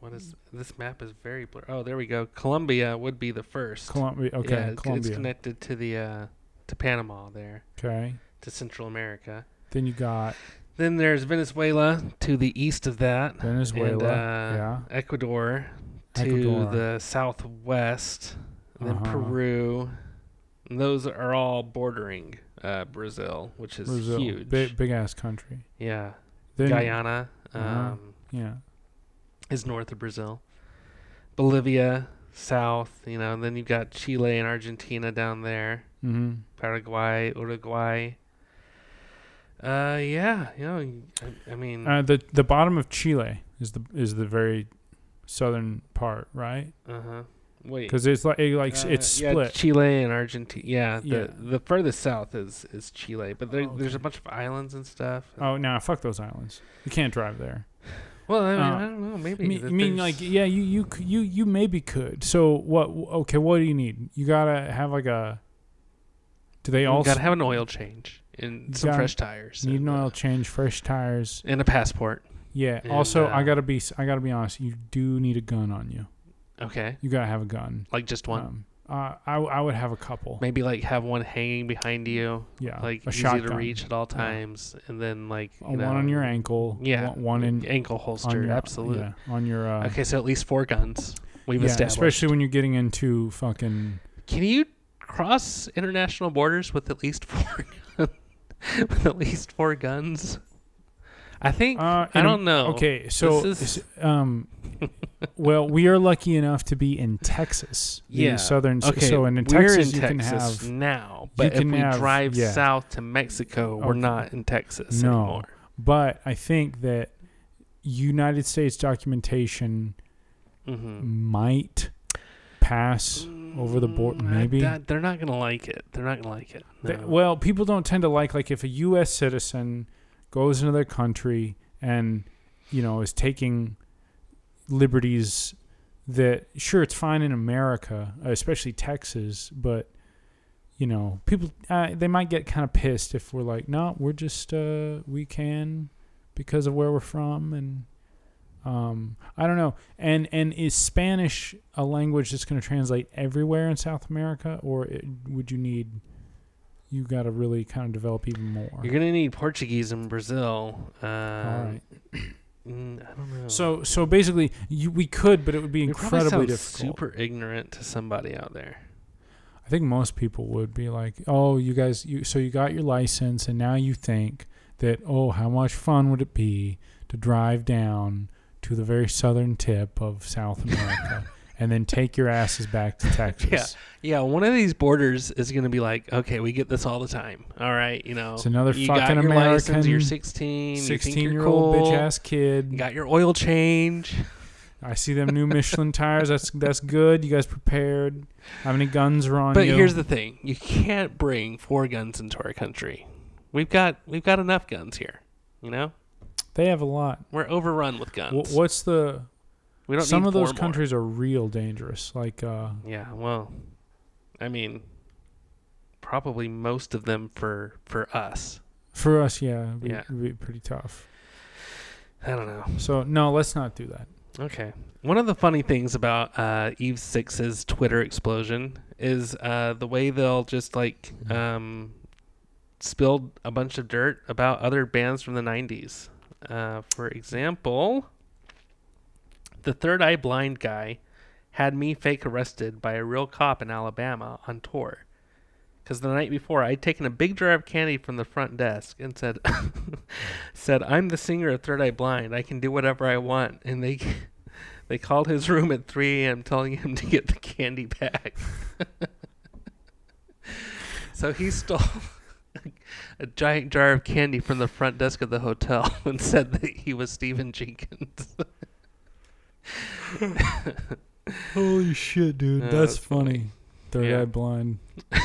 what is this map is very blurry. Oh, there we go. Colombia would be the first. Colombia. Okay, yeah, it's, it's connected to the uh, to Panama there, okay. to Central America. Then you got Then there's Venezuela to the east of that, Venezuela. and uh, yeah. Ecuador to Ecuador. the southwest, and then Uh-huh. Peru. And those are all bordering uh, Brazil, which is Brazil. huge. Big big ass country. yeah, Then Guyana um, Uh-huh. Yeah. Is north of Brazil. Bolivia, south, you know, and then you've got Chile and Argentina down there. Mm-hmm. Paraguay, Uruguay. Uh, yeah, you know, I, I mean, Uh, the the bottom of Chile is the is the very southern part, right? uh huh. Wait, Because it's like it, like uh, it's yeah, split. Chile and Argentina. Yeah, the Yeah. the furthest south is is Chile, but there, Oh, there's a bunch of islands and stuff. oh, no, fuck those islands. You can't drive there. Well, I mean, uh, I don't know, maybe. I mean, I mean, like, yeah, you you you you maybe could. So what? Okay, what do you need? You gotta have like a. Do they all gotta have an oil change and some gotta- fresh tires. need and, an uh, oil change, fresh tires? and a passport. Yeah. and, also, I uh, gotta be s- I gotta be honest. You do need a gun on you. Okay, You gotta have a gun. like just one. Um, uh, I I would have a couple. Maybe like have one hanging behind you, Yeah. like a easy shotgun. to reach at all Yeah. times, and then like you know, one on your ankle. Yeah, One, one in ankle holster. your, absolutely. Yeah. On your. Uh, Okay, so at least four guns. We've yeah, established. especially when you're getting into fucking. Can you cross international borders with at least four guns? with at least four guns? I think Uh, I don't know. Okay, so is- um, well, we are lucky enough to be in Texas, the Yeah. southern. Okay, so in we're Texas, in you Texas can have now, but if can we have- drive yeah. south to Mexico, we're not in Texas No. anymore. But I think that United States documentation Mm-hmm. might pass. over the board, Mm, I- maybe? that- they're not gonna like it. They're not gonna like it. They- well, people don't tend to like like if a U.S. citizen goes into their country and you know is taking liberties that sure it's fine in America, especially Texas, but you know people uh, they might get kind of pissed if we're like, no, we're just uh, we can because of where we're from and um, I don't know. And and is Spanish a language that's going to translate everywhere in South America, or it, would you need you got to really kind of develop even more? You're gonna need Portuguese in Brazil. Uh, All right. Mm, I don't know. So so basically, you, we could, but it would be probably incredibly difficult. Super ignorant to somebody out there. I think most people would be like, "Oh, you guys, you so you got your license, and now you think that oh, how much fun would it be to drive down to the very southern tip of South America and then take your asses back to Texas?" Yeah, yeah. one of these borders is gonna be like, okay, we get this all the time. All right, you know, It's another you fucking got your license, American you're 16, you think you're Sixteen-year-old cool, bitch ass kid. You got your oil change. I see them new Michelin tires. That's that's good. You guys prepared? How many guns are on But you? here's the thing: you can't bring four guns into our country. We've got we've got enough guns here. You know, they have a lot. we're overrun with guns. Wh- what's the? We don't Some of those more. countries are real dangerous. Like uh, Yeah, well, I mean, probably most of them for for us. for us, yeah, it'd be, Yeah. it'd be pretty tough. I don't know. So no, let's not do that. Okay. One of the funny things about uh, Eve Six's Twitter explosion is uh, the way they'll just like um, spill a bunch of dirt about other bands from the '90s. Uh, for example, the Third Eye Blind guy had me fake arrested by a real cop in Alabama on tour. Because the night before, I'd taken a big jar of candy from the front desk and said, "said I'm the singer of Third Eye Blind. I can do whatever I want." And they they called his room at 3 a.m. telling him to get the candy back. so he stole a giant jar of candy from the front desk of the hotel and said that he was Stephan Jenkins. Holy shit, dude, Yeah, that's that's funny. funny. Third Yeah. eye blind.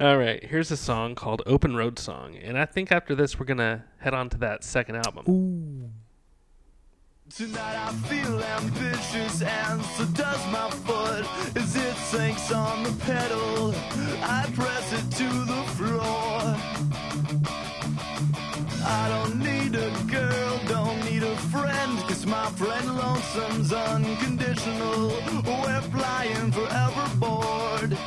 All right, here's a song called Open Road Song. And I think after this, we're going to head on to that second album. Ooh. Tonight I feel ambitious and so does my foot as it sinks on the pedal. I press it to the floor. I don't Lonesome's unconditional. We're flying forever bored.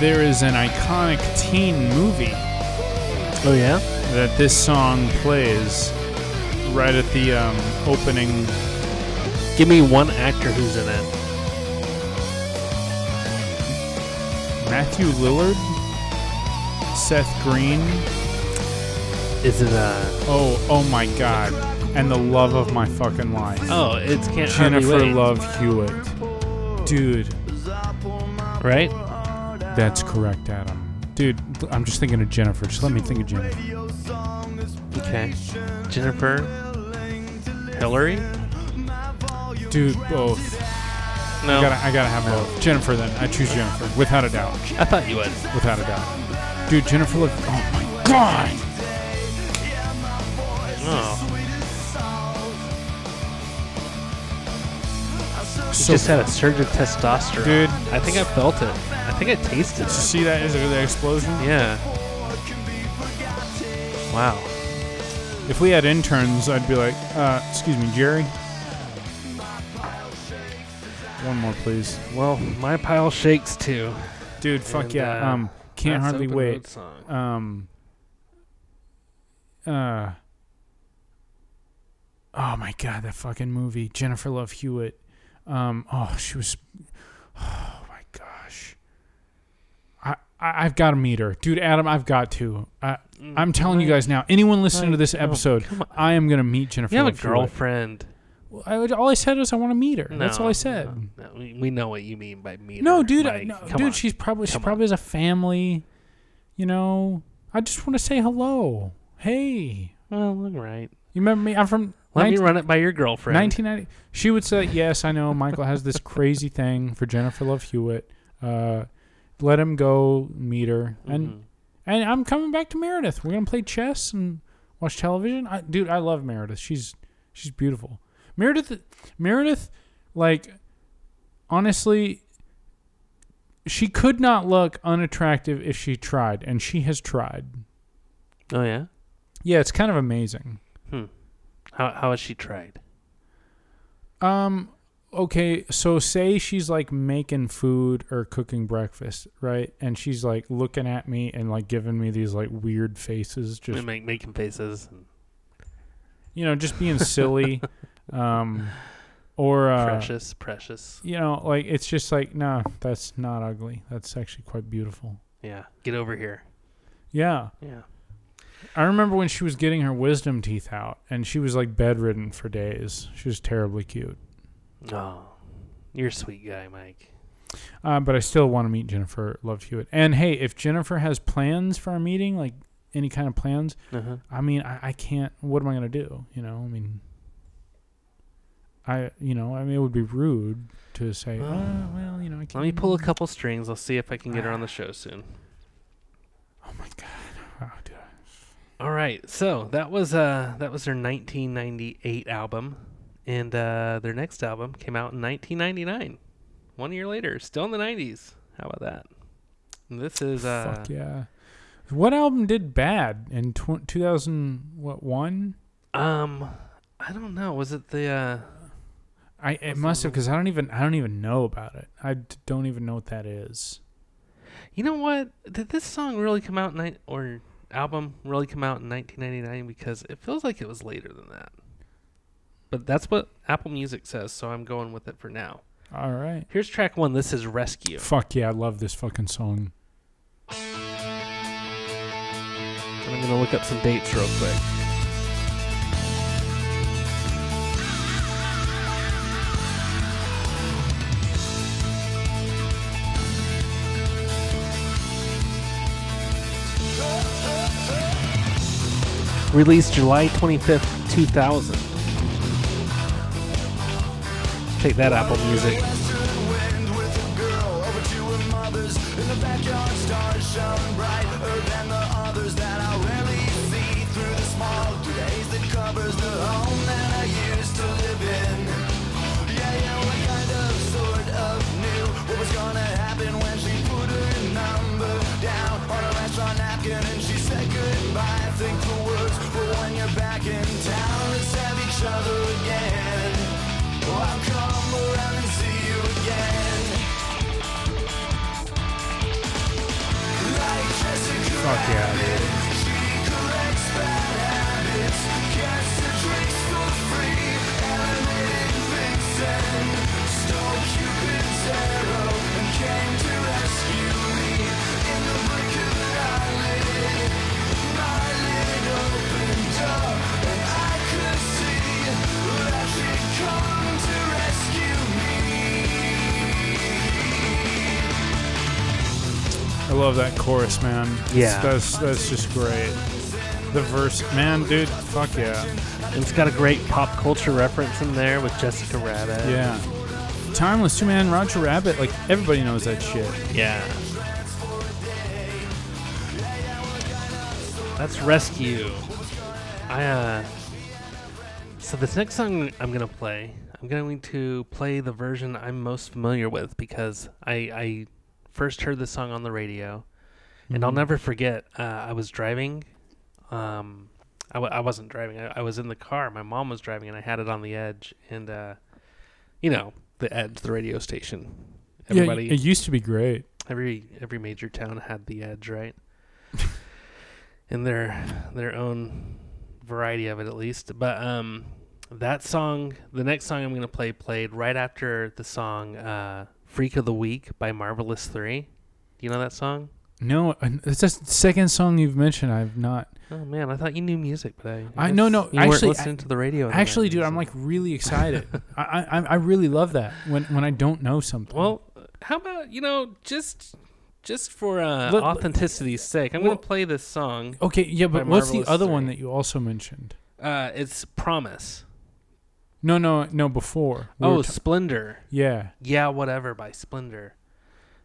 There is an iconic teen movie Oh, yeah? that this song plays right at the um, opening. Give me one actor who's in it. Matthew Lillard, Seth Green. Is it, uh. Oh, oh my God! And the love of my fucking life, Oh, it's Can't Jennifer Love Hewitt. Dude, Right? That's correct, Adam. Dude, I'm just thinking of Jennifer. Just let me think of Jennifer. Okay. Jennifer. Hilary? Dude, both. No, I gotta, I gotta have both. Jennifer, then I choose Jennifer without a doubt. I thought you would. Without a doubt, dude. Jennifer Love. Oh my god. Oh, So just had a surge of testosterone, Dude. I think I felt it. I think I tasted Did you it. see that? Is it the explosion? Yeah. Wow. If we had interns, I'd be like, uh, excuse me, Jerry. One more, please. Well, my pile shakes too. Dude, fuck And, yeah. uh, um, can't That's hardly Open wait. Song. Um. Uh. Oh my god, that fucking movie, Jennifer Love Hewitt. Um. Oh, she was. Oh my gosh. I, I I've got to meet her, dude. Adam, I've got to. I, I'm telling you guys now. Anyone listening to this oh, episode, come. I am gonna meet Jennifer. You have a Love Hewitt. girlfriend. Well, I, would- all I said was I want to meet her. That's all I said. No, no, we, we know what you mean by meet. No, her, dude, I, no, dude, on. she's probably she Come probably has a family. You know, I just want to say hello. Hey, Well, all right. you remember me? I'm from Let 19 me run it by your girlfriend. 1990. She would say, "Yes, I know. Michael has this crazy thing for Jennifer Love Hewitt. Uh, let him go meet her, and Mhm. and I'm coming back to Meredith. We're gonna play chess and watch television. I, dude, I love Meredith. She's she's beautiful. Meredith, Meredith, like honestly, she could not look unattractive if she tried, and she has tried. Oh yeah. Yeah, it's kind of amazing. Hmm. How how has she tried? Um. Okay, so say she's like making food or cooking breakfast, right? And she's like looking at me and like giving me these like weird faces, just make making faces. And you know, just being silly. um, or uh, precious, precious. you know, like it's just like, no, that's not ugly. That's actually quite beautiful. Yeah. Get over here. Yeah, Yeah. I remember when she was getting her wisdom teeth out, and she was like bedridden for days. She was terribly cute. Oh, you're a sweet guy, Mike. Uh, but I still want to meet Jennifer Love Hewitt. And hey, if Jennifer has plans for our meeting, like any kind of plans, Uh-huh. I mean, I, I can't. What am I gonna do? You know, I mean, I, you know, I mean, it would be rude to say, Uh, oh, well, you know, I can't. Let me pull a couple strings. I'll see if I can get her on the show soon. Oh my god. All right, so that was uh that was their 1998 album, and uh, their next album came out in 1999, one year later, still in the 90s. How about that? And this is uh Fuck yeah. What album did bad in tw- 2000? What one? um I don't know. Was it the uh I it must have because I don't even I don't even know about it. I d- don't even know what that is. You know what? Did this song really come out in ni- or album really come out in 1999 because it feels like it was later than that. But that's what Apple Music says, so I'm going with it for now. All right. Here's track 1. This is Rescue. Fuck yeah, I love this fucking song. And I'm going to look up some dates real quick. Released July 25th, 2000. Take that, Apple Music. Fuck yeah, dude. I love that chorus, man. Yeah. that's that's just great. The verse, man, dude, fuck yeah, And it's got a great pop culture reference in there with Jessica Rabbit. yeah. Timeless Two Man Roger Rabbit. Like everybody knows that shit. Yeah. That's Rescue. I uh So this next song I'm going to play, I'm going to play the version I'm most familiar with because I I first heard the song on the radio and I'll Mhm. never forget uh, I was driving um I w- I wasn't driving. I, I was in the car. My mom was driving and I had it on the edge and uh you know, the edge, the radio station. Yeah, Everybody it used to be great. every every major town had the edge, right? In their their own variety of it at least. But um that song the next song I'm gonna play played right after the song uh Freak of the Week by Marvelous Three. Do you know that song? No, it's the second song you've mentioned. I've not. Oh man, I thought you knew music, but I I- guess no, no, you weren't actually, listening to the radio. Actually, 90s, dude, I'm like really excited. I, I I really love that when when I don't know something. Well, how about you know just just for uh, Let- authenticity's sake, I'm Well- gonna play this song. okay, yeah, but what's the other one that you also mentioned? Uh, it's Promise. No, no, no. Before. We oh, ta- Splender. yeah. Yeah, whatever by Splender.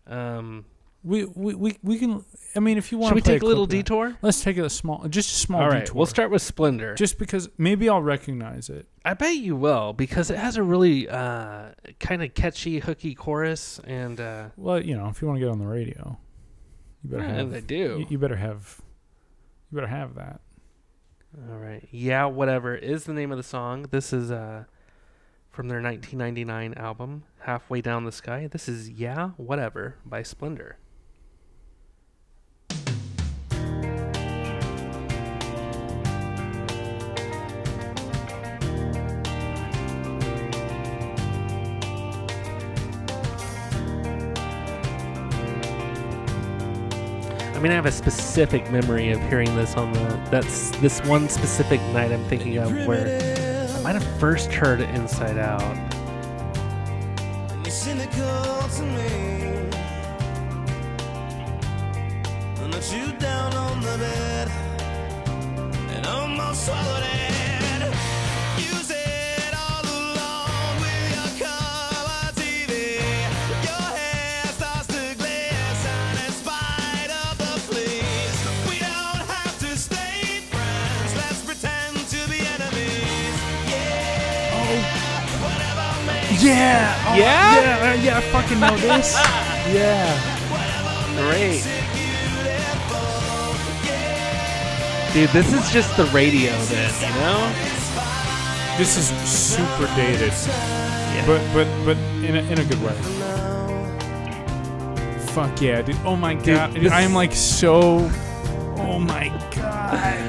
Um, We, we we we can. I mean, if you want should we take a little detour? let's take a small, just a small All right, detour. we'll start with Splender. Just because maybe I'll recognize it. I bet you will because it has a really uh, kind of catchy, hooky chorus, and uh, Well, you know, if you want to get on the radio, you better yeah, have. they do. You, you better have. You better have that. All right. Yeah, whatever is the name of the song. This is uh from their 1999 album, Halfway Down the Sky. This is Yeah, Whatever by Splender. Mean, I have a specific memory of hearing this on the. That's this one specific night I'm thinking of where I might have first heard it Inside Out. Down on the bed and almost swallowed it. Yeah. Oh, Yeah? Yeah. uh, Yeah. I fucking know this. yeah. Great. Dude, this is just the radio then, you know? This is super dated, Yeah. but but but in a, in a good way. Fuck yeah, dude! Oh my god, dude, this- I am like so. Oh my god!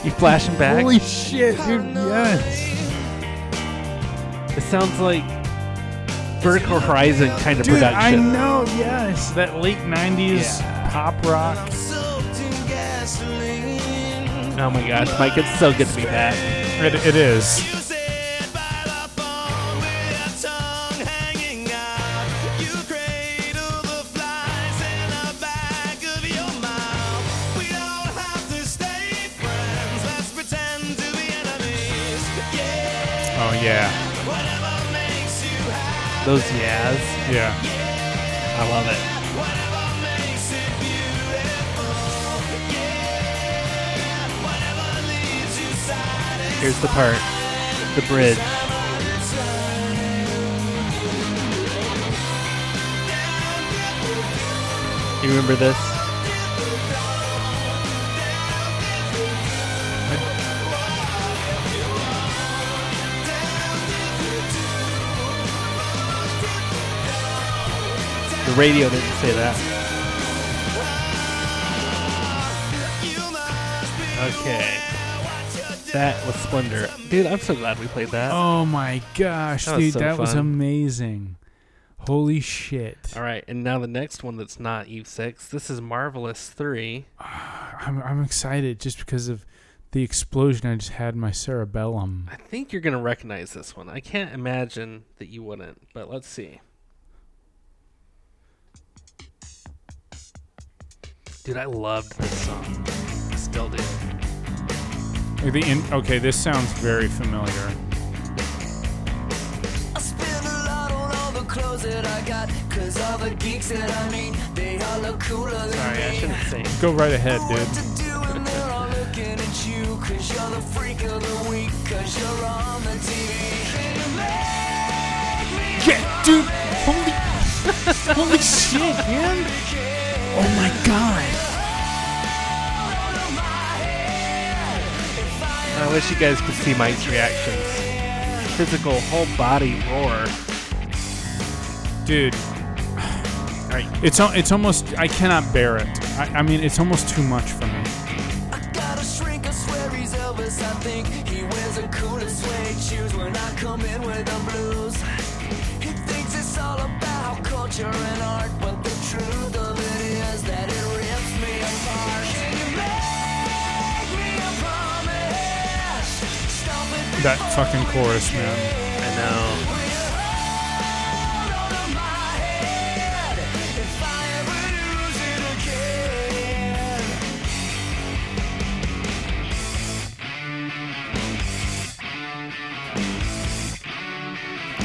you flashing back? Holy shit, dude! Yes, It sounds like Vertical Horizon kind of dude, I production. know. Yes, that late '90s pop rock. soaked in gasoline. Oh my gosh, Mike, it's so good to be back. It, it is. You said by the phone with your tongue hanging out. You cradle the flies in the back of your mouth. We don't have to stay friends. Let's pretend to be enemies. Yeah, Oh yeah, Those yeahs, yeah. I love it. Whatever makes it beautiful. Yeah, whatever leaves you satisfied. Here's the part, the bridge. You remember this? Radio didn't say that. Okay. That was Splender. Dude, I'm so glad we played that. Oh my gosh, That was dude, so that was fun. amazing. Holy shit! All right, and now the next one that's not Eve 6. This is Marvelous 3. I'm I'm excited just because of the explosion I just had in my cerebellum. I think you're going to recognize this one. I can't imagine that you wouldn't, but let's see. Dude, I loved this song. I still do. Like the in, okay, this sounds very familiar. I spend a lot on all the clothes clothes that I got. Cause all the geeks that I meet, they all look cooler than Sorry, I me. shouldn't sing. Go right ahead, what dude. to do and they're all looking at you. Cause you're the freak of the week. Cause you're on the TV. Can you make me Yeah, dude. Holy, holy shit, man. Oh my god. I wish you guys could see Mike's reactions. Physical whole body roar. Dude, Alright, it's it's almost I cannot bear it. I, I mean, it's almost too much for me. I got a shrink, I swear That fucking chorus, man. I know. Will you hold on to my hand if I ever lose it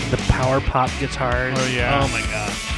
again? The power pop guitars. Oh, yeah. Oh my gosh.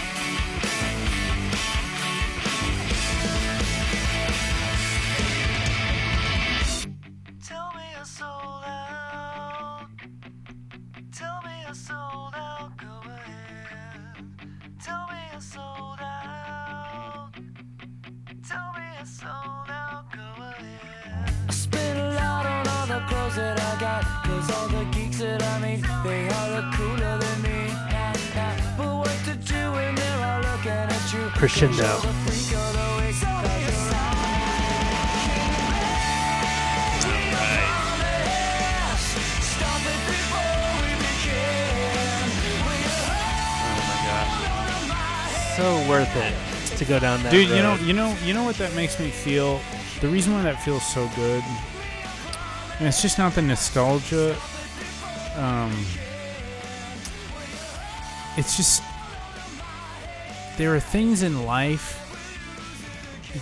Gosh. So worth it to go down that Dude, you know, you know, you know what that makes me feel. The reason why that feels so good, and it's just not the nostalgia. Um, it's just there are things in life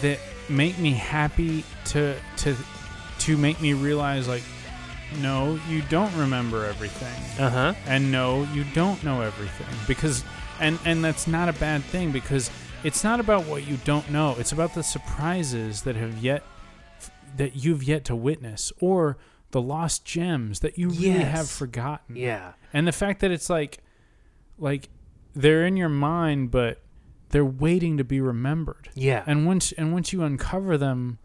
that make me happy to to to make me realize like, no, you don't remember everything Uh huh. and no you don't know everything because and and that's not a bad thing because it's not about what you don't know it's about the surprises that have yet that you've yet to witness or the lost gems that you really Yes. have forgotten Yeah. and the fact that it's like like they're in your mind but they're waiting to be remembered Yeah. and once and once you uncover them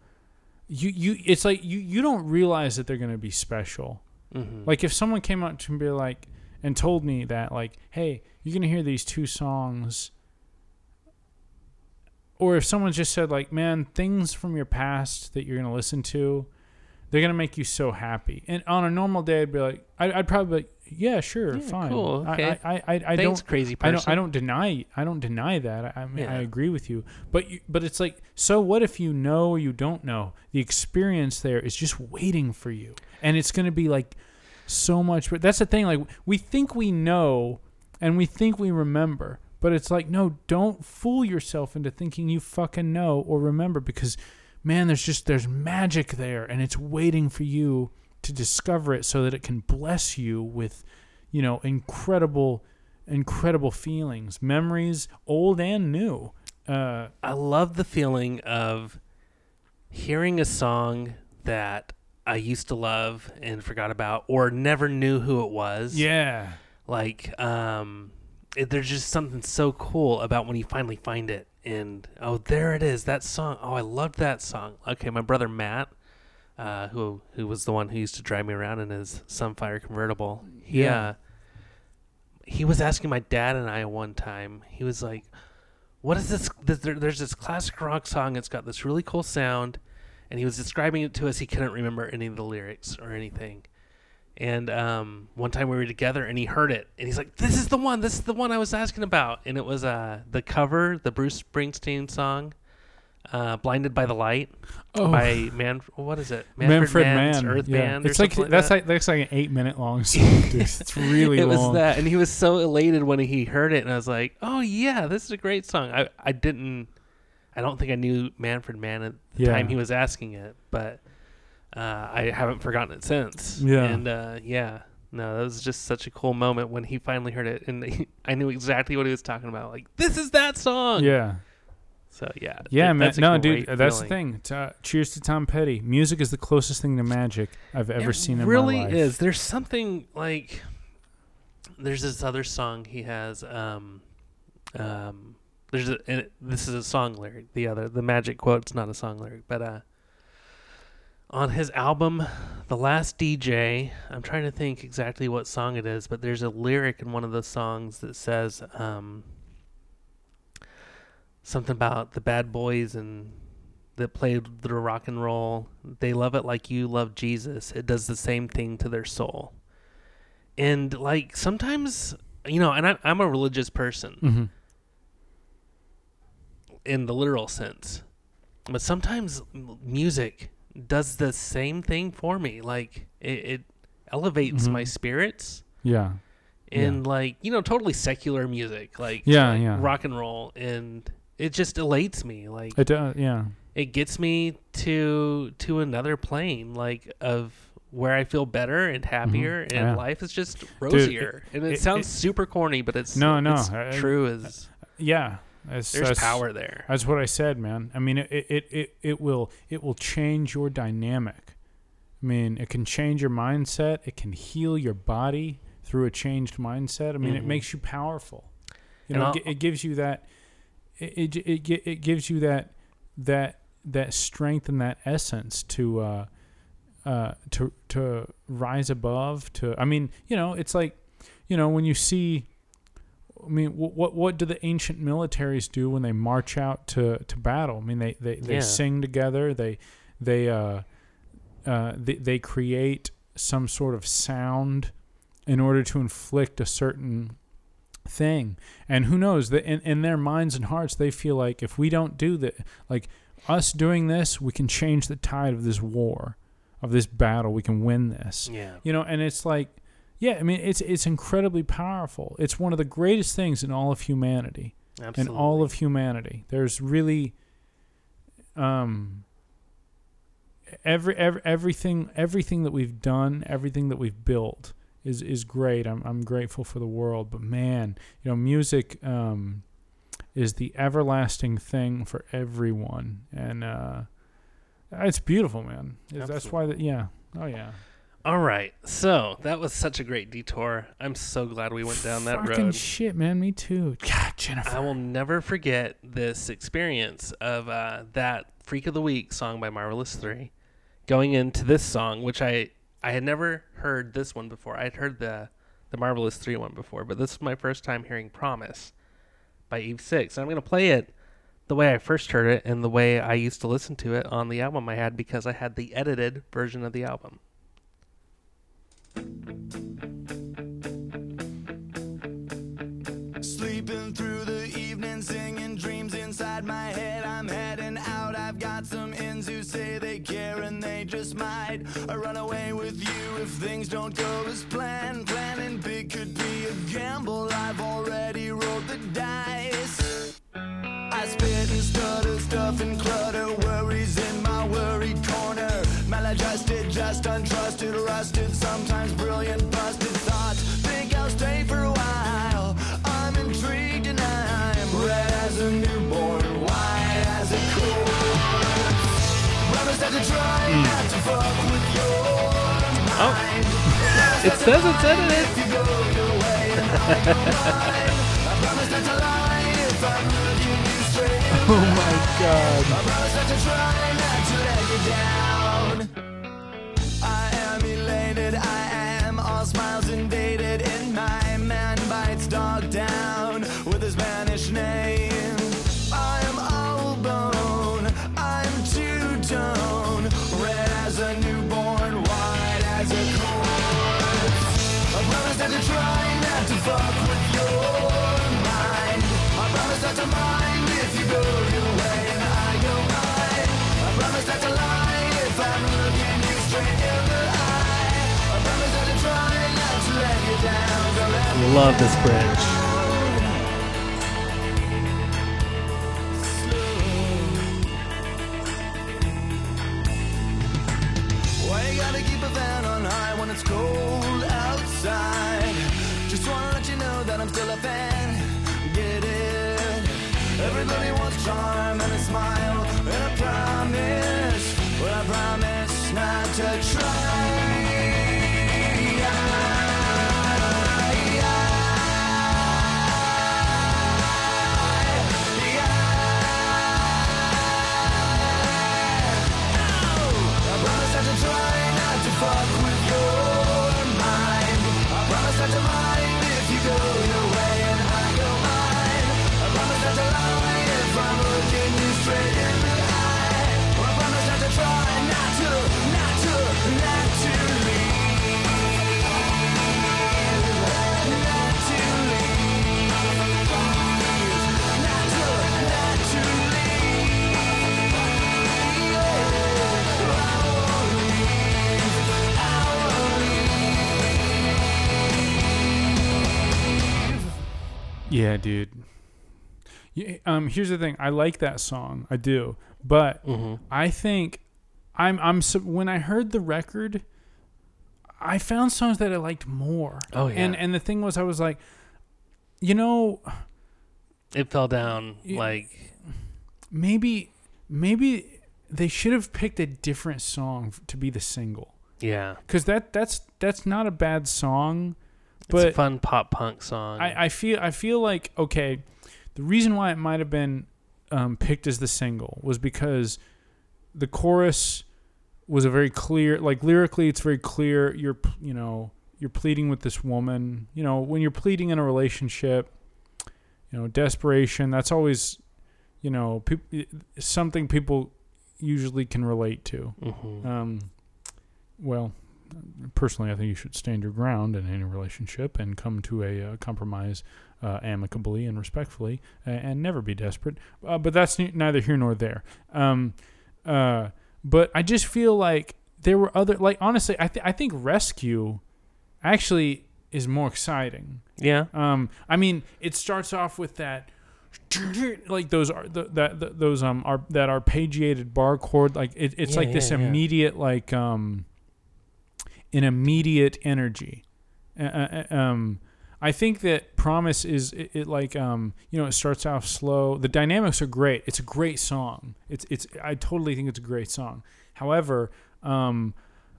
you you it's like you you don't realize that they're going to be special hmm like if someone came up to me be like and told me that like, hey, you're gonna hear these two songs or if someone just said like, man, things from your past that you're gonna listen to, they're gonna make you so happy. And on a normal day I'd be like I'd, I'd probably be like, yeah, sure, Yeah, fine. cool, I- okay. I, I, I, I Thanks, don't crazy I person. don't. I don't deny. I don't deny that. I, I mean, I agree with you. But you, but it's like, so what if you know or you don't know? The experience there is just waiting for you, and it's going to be like so much. But that's the thing. Like we think we know, and we think we remember, but it's like, no, don't fool yourself into thinking you fucking know or remember because, man, there's just there's magic there, and it's waiting for you to discover it so that it can bless you with you know, incredible, incredible feelings, memories, old and new. Uh, I love the feeling of hearing a song that I used to love and forgot about or never knew who it was. yeah, Like, um, it, there's just something so cool about when you finally find it. And, oh, there it is, that song. Oh, I loved that song. Okay, my brother Matt, uh, who who was the one who used to drive me around in his Sunfire convertible. He, Yeah. uh, he was asking my dad and I one time. He was like, "What is this? this there, there's this classic rock song. It's got this really cool sound." And he was describing it to us. He couldn't remember any of the lyrics or anything. And um, one time we were together, and he heard it, and he's like, "This is the one. This is the one I was asking about." And it was uh, the cover, the Bruce Springsteen song, uh, "Blinded by the Light" oh, by Man. What is it? Manfred Mann's Mann, Earth yeah. Band. It's like, that's that. like that's like an eight minute long song. It's really it was that, and he was so elated when he heard it, and I was like, "Oh yeah, this is a great song." I I didn't, I don't think I knew Manfred Mann at the Yeah. time he was asking it, but uh, I haven't forgotten it since. Yeah. and uh, yeah, No, that was just such a cool moment when he finally heard it, and he, I knew exactly what he was talking about. Like, this is that song. Yeah. So yeah. Yeah, man. No, dude, that's the thing. Uh, cheers to Tom Petty. Music is the closest thing to magic I've ever it seen in really my life. It really is. There's something like there's this other song he has. Um, um, there's a it- this is a song lyric. The other the magic quote's not a song lyric, but uh, on his album, The Last DJ, I'm trying to think exactly what song it is, but there's a lyric in one of the songs that says um, something about the bad boys and that played the rock and roll. They love it like you love Jesus. It does the same thing to their soul. And like sometimes, you know, and I, I'm a religious person hmm in the literal sense, but sometimes music does the same thing for me. Like it, it elevates Mhm. my spirits. Yeah. And like you know, totally secular music, like Yeah, like yeah. rock and roll, and it just elates me. Like It does. Yeah. it gets me to to another plane like of where I feel better and happier and Mm-hmm. Yeah. life is just rosier. and it, it- sounds it- super corny, but it's No, no, it's I- true as Yeah. That's, there's that's- power there. That's what I said, man. I mean, it, it, it, it will it will change your dynamic. I mean, it can change your mindset. It can heal your body through a changed mindset. I mean, it Mhm. makes you powerful. You And know, I'll- it, it gives you that. It, it it it gives you that that that strength and that essence to uh, uh, to to rise above. To I mean, you know, it's like, you know, when you see I mean, wh- what what do the ancient militaries do when they march out to, to battle? I mean, they they, they Yeah. sing together. They they uh, uh, they, they create some sort of sound in order to inflict a certain thing. And who knows that in, in their minds and hearts they feel like if we don't do that, like us doing this, we can change the tide of this war, of this battle. We can win this Yeah. you know and it's like yeah i mean it's it's incredibly powerful it's one of the greatest things in all of humanity Absolutely. in all of humanity there's really um every, every everything everything that we've done everything that we've built is is great i'm i'm grateful for the world but man you know music um is the everlasting thing for everyone and uh it's beautiful man that's why that yeah oh yeah All right. So that was such a great detour. I'm so glad we went down that Fucking road. shit, man. Me too. God, Jennifer. I will never forget this experience of uh, that Freak of the Week song by Marvelous 3 going into this song, which I, I had never heard this one before. I had heard the, the Marvelous 3 one before, but this is my first time hearing Promise by Eve 6. And I'm to play it the way I first heard it and the way I used to listen to it on the album I had because I had the edited version of the album. Sleeping through the evening, singing dreams inside my head. I'm heading out. I've got some ends who say they care and they just might. I run away with you if things don't go as planned. Planning big could be a gamble. I've already rolled the dice. I spit and stutter, stuff and clutter, worries in my worried corner. Maladjusted, just untrusted, rusted, sometimes brilliant, busted thoughts. Think I'll stay for a while. I'm looking you straight in the oh my god. Love this bridge. Yeah, dude. Yeah, um, here's the thing. I like that song. I do, but Mm-hmm. I think I'm I'm so, when I heard the record, I found songs that I liked more. Oh, yeah. And and the thing was, I was like, you know, It fell down Yeah. like maybe maybe they should have picked a different song to be the single yeah. because that that's that's not a bad song. It's a fun pop punk song. I, I feel I feel like okay, the reason why it might have been um, picked as the single was because the chorus was a very clear, like lyrically, it's very clear. You're you know you're pleading with this woman. You know when you're pleading in a relationship, you know desperation. That's always you know peop- something people usually can relate to. Mhm. Um, well, personally, I think you should stand your ground in any relationship and come to a uh, compromise uh, amicably and respectfully, uh, and never be desperate. Uh, but that's ne- neither here nor there. Um, uh, but I just feel like there were other, like honestly, I th- I think Rescue actually is more exciting. yeah. Um, I mean, it starts off with that, like those are that those um are that arpeggiated bar chord. Like it, it's Yeah, like this yeah, yeah. immediate like um, an immediate energy. Uh, um, I think that Promise is it, it like um you know it starts off slow. The dynamics are great. It's a great song. It's it's I totally think it's a great song. However, um,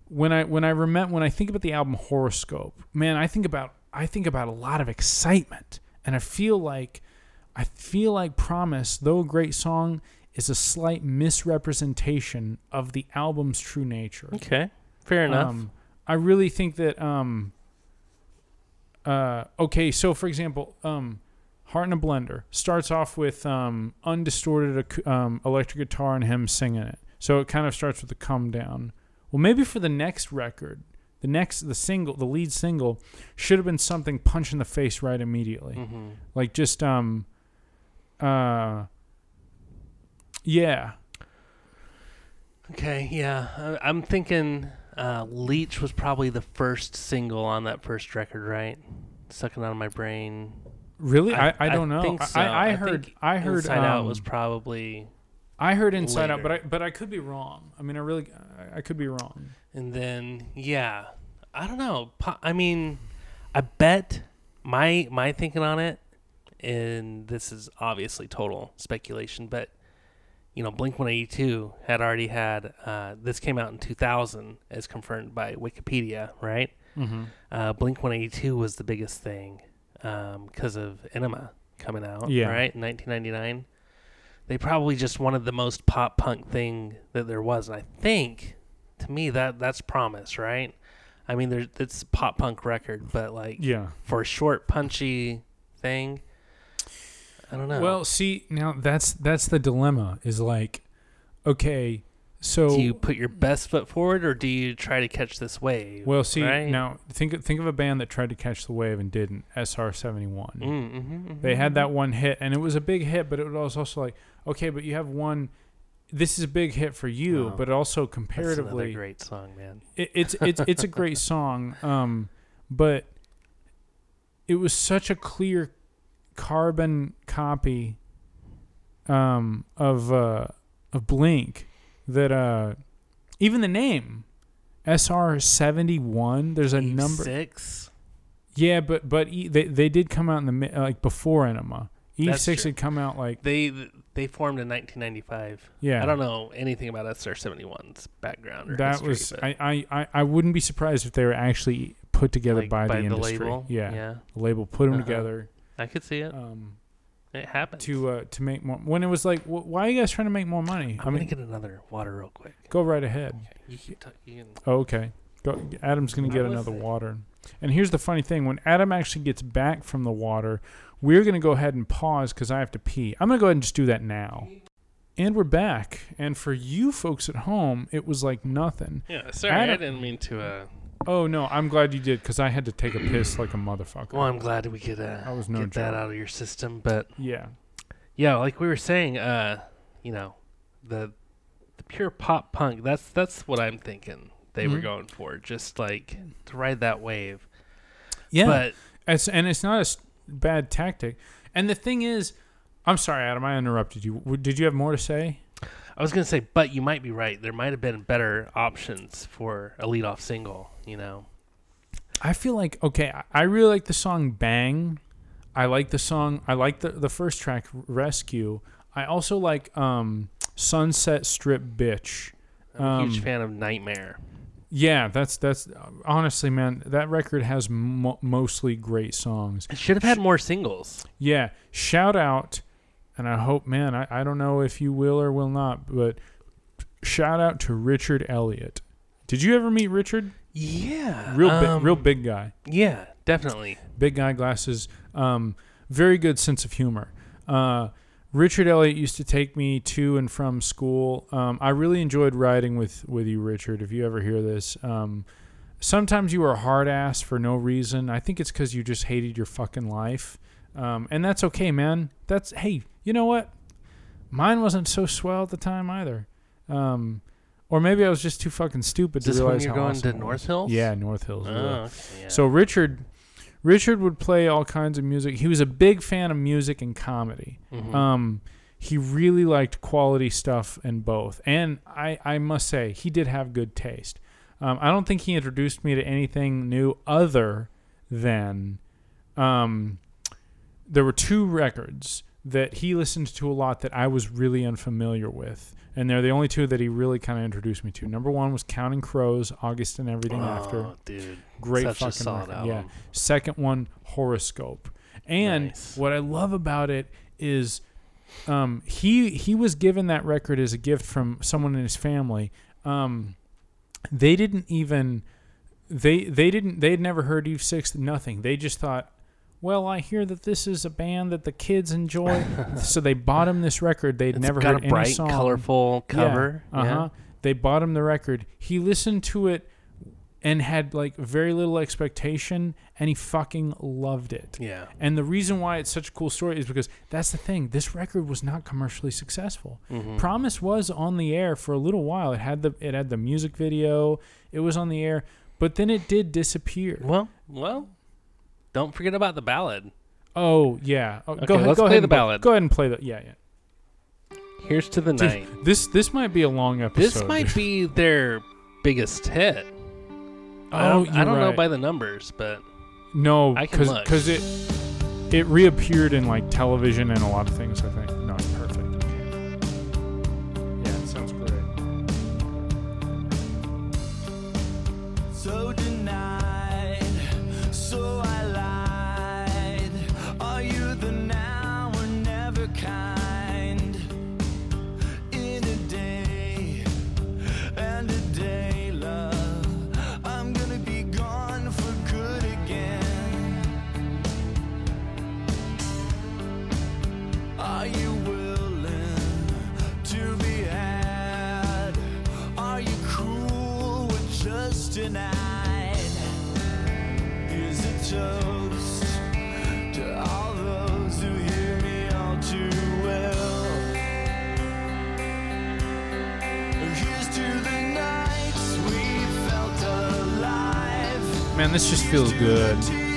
when I when I remember when I think about the album Horrorscope, man, I think about I think about a lot of excitement, and I feel like I feel like Promise, though a great song, is a slight misrepresentation of the album's true nature. Okay. Fair enough. Um, I really think that. Um, uh, okay, so for example, um, "Heart in a Blender" starts off with um, undistorted um, electric guitar and him singing it. So it kind of starts with a come down. Well, maybe for the next record, the next the single, the lead single, should have been something punch in the face right immediately hmm like just um uh yeah Okay. Yeah. I, I'm thinking uh, Leech was probably the first single on that first record, right? Sucking out of my brain. really i, I, don't know think so. I, I heard think i heard Inside Out um, was probably, i heard inside out but i but i could be wrong i mean i really i, I could be wrong and then yeah, I don't know. I mean, I bet my my thinking on it, and this is obviously total speculation, but you know, Blink One Eighty Two had already had uh, this came out in two thousand as confirmed by Wikipedia, right? mm-hmm. uh, Blink 182 was the biggest thing because of Enema coming out, Yeah. right, in 1999. They probably just wanted the most pop punk thing that there was, and I think, to me, that that's Promise, right? I mean, there's it's a pop punk record, but like yeah for a short, punchy thing, I don't know. well see now that's that's the dilemma is like okay so do you put your best foot forward, or do you try to catch this wave? well see right? now think think of a band that tried to catch the wave and didn't SR seventy one. Mm, mhm, mhm, They had mhm. that one hit, and it was a big hit, but it was also like, okay, but you have one. This is a big hit for you, but also That's comparatively, great song, man. it, it's it's it's a great song. Um, but it was such a clear carbon copy um, of uh, of Blink that uh, even the name SR seventy one. There's a number. six. Yeah, but but e- they they did come out in the mi- like before Enema. That's Six had come out like They they formed in 1995. yeah. I don't know anything about SR71's background or That history, was I, I, I, wouldn't be surprised if they were actually put together like, by, the industry. label. Yeah, yeah, the label put them Uh-huh. together I could see it. um, It happened. to uh, to make more. When it was like, wh- why are you guys trying to make more money? I'm I gonna get another water real quick. go right ahead. You keep talking. Oh, okay. Go, Adam's gonna get was another saying- water. And here's the funny thing: when Adam actually gets back from the water, we're gonna go ahead and pause because I have to pee. I'm gonna go ahead and just do that now. And we're back. And for you folks at home, it was like nothing. Yeah, sorry, I Adam- didn't mean to. uh Oh no, I'm glad you did because I had to take a piss like a motherfucker. Well, I'm glad we could uh, That was no get that joke. out of your system, but Yeah. yeah, like we were saying, uh, you know, the the pure pop punk. That's that's what I'm thinking they were Mhm. going for, just like to ride that wave. Yeah. But It's, and it's not a bad tactic. And the thing is, I'm sorry, Adam, I interrupted you. Did you have more to say? I was gonna say, but you might be right. There might have been better options for a lead off single. You know, I feel like okay. I- really like the song "Bang." I like the song. I like the the first track "Rescue." I also like um, "Sunset Strip Bitch." I'm a huge Um, fan of Nightmare. Yeah, that's that's honestly, man. That record has mo- mostly great songs. It should have had more singles. Yeah, shout out, and I hope, man. I, I don't know if you will or will not, but shout out to Richard Elliott. Did you ever meet Richard? Yeah, Real um, big, real big guy. Yeah, definitely. big guy glasses um, very good sense of humor. Uh, richard elliott used to take me to and from school. Um, i really enjoyed riding with, with you richard if you ever hear this. Um, sometimes you were a hard ass for no reason. I think it's because you just hated your fucking life. Um, and that's okay man. That's hey you know what? Mine wasn't so swell at the time either. Um, or maybe i was just too fucking stupid Is to this when you're how going awesome to it was. North Hills? yeah north hills Oh, yeah. okay, yeah. So Richard, Richard would play all kinds of music. He was a big fan of music and comedy. Mhm. Um, he really liked quality stuff in both, and I, I must say he did have good taste. Um, I don't think he introduced me to anything new other than, um, there were two records that he listened to a lot that I was really unfamiliar with. And they're the only two that he really kind of introduced me to. Number one was Counting Crows, August and Everything After. Oh, dude, Great fucking record. Yeah. Second one, Horrorscope. And Nice. what I love about it is um, he he was given that record as a gift from someone in his family. Um, they didn't even they they didn't they had never heard Eve Six nothing. They just thought, well, I hear that this is a band that the kids enjoy, so they bought him this record. They'd It's never got heard a bright, any song. colorful cover. Uh huh. They bought him the record. He listened to it and had like very little expectation, and he fucking loved it. Yeah. And the reason why it's such a cool story is because that's the thing. This record was not commercially successful. Mhm. Promise was on the air for a little while. It had the it had the music video. It was on the air, but then it did disappear. Well, well, don't forget about the ballad. Oh yeah. Oh, Okay, go ahead. let's go play ahead the and ballad. Go ahead and play the yeah yeah. Here's to the Dude, night. This this might be a long episode. This might be their biggest hit. I Oh, don't, I you're don't know right. by the numbers, but No, I can because look. because it it reappeared in like television and a lot of things. I think. Tonight? Here's a toast to all those who hear me all too well. Here's to the nights we felt alive. Man, this just feels good.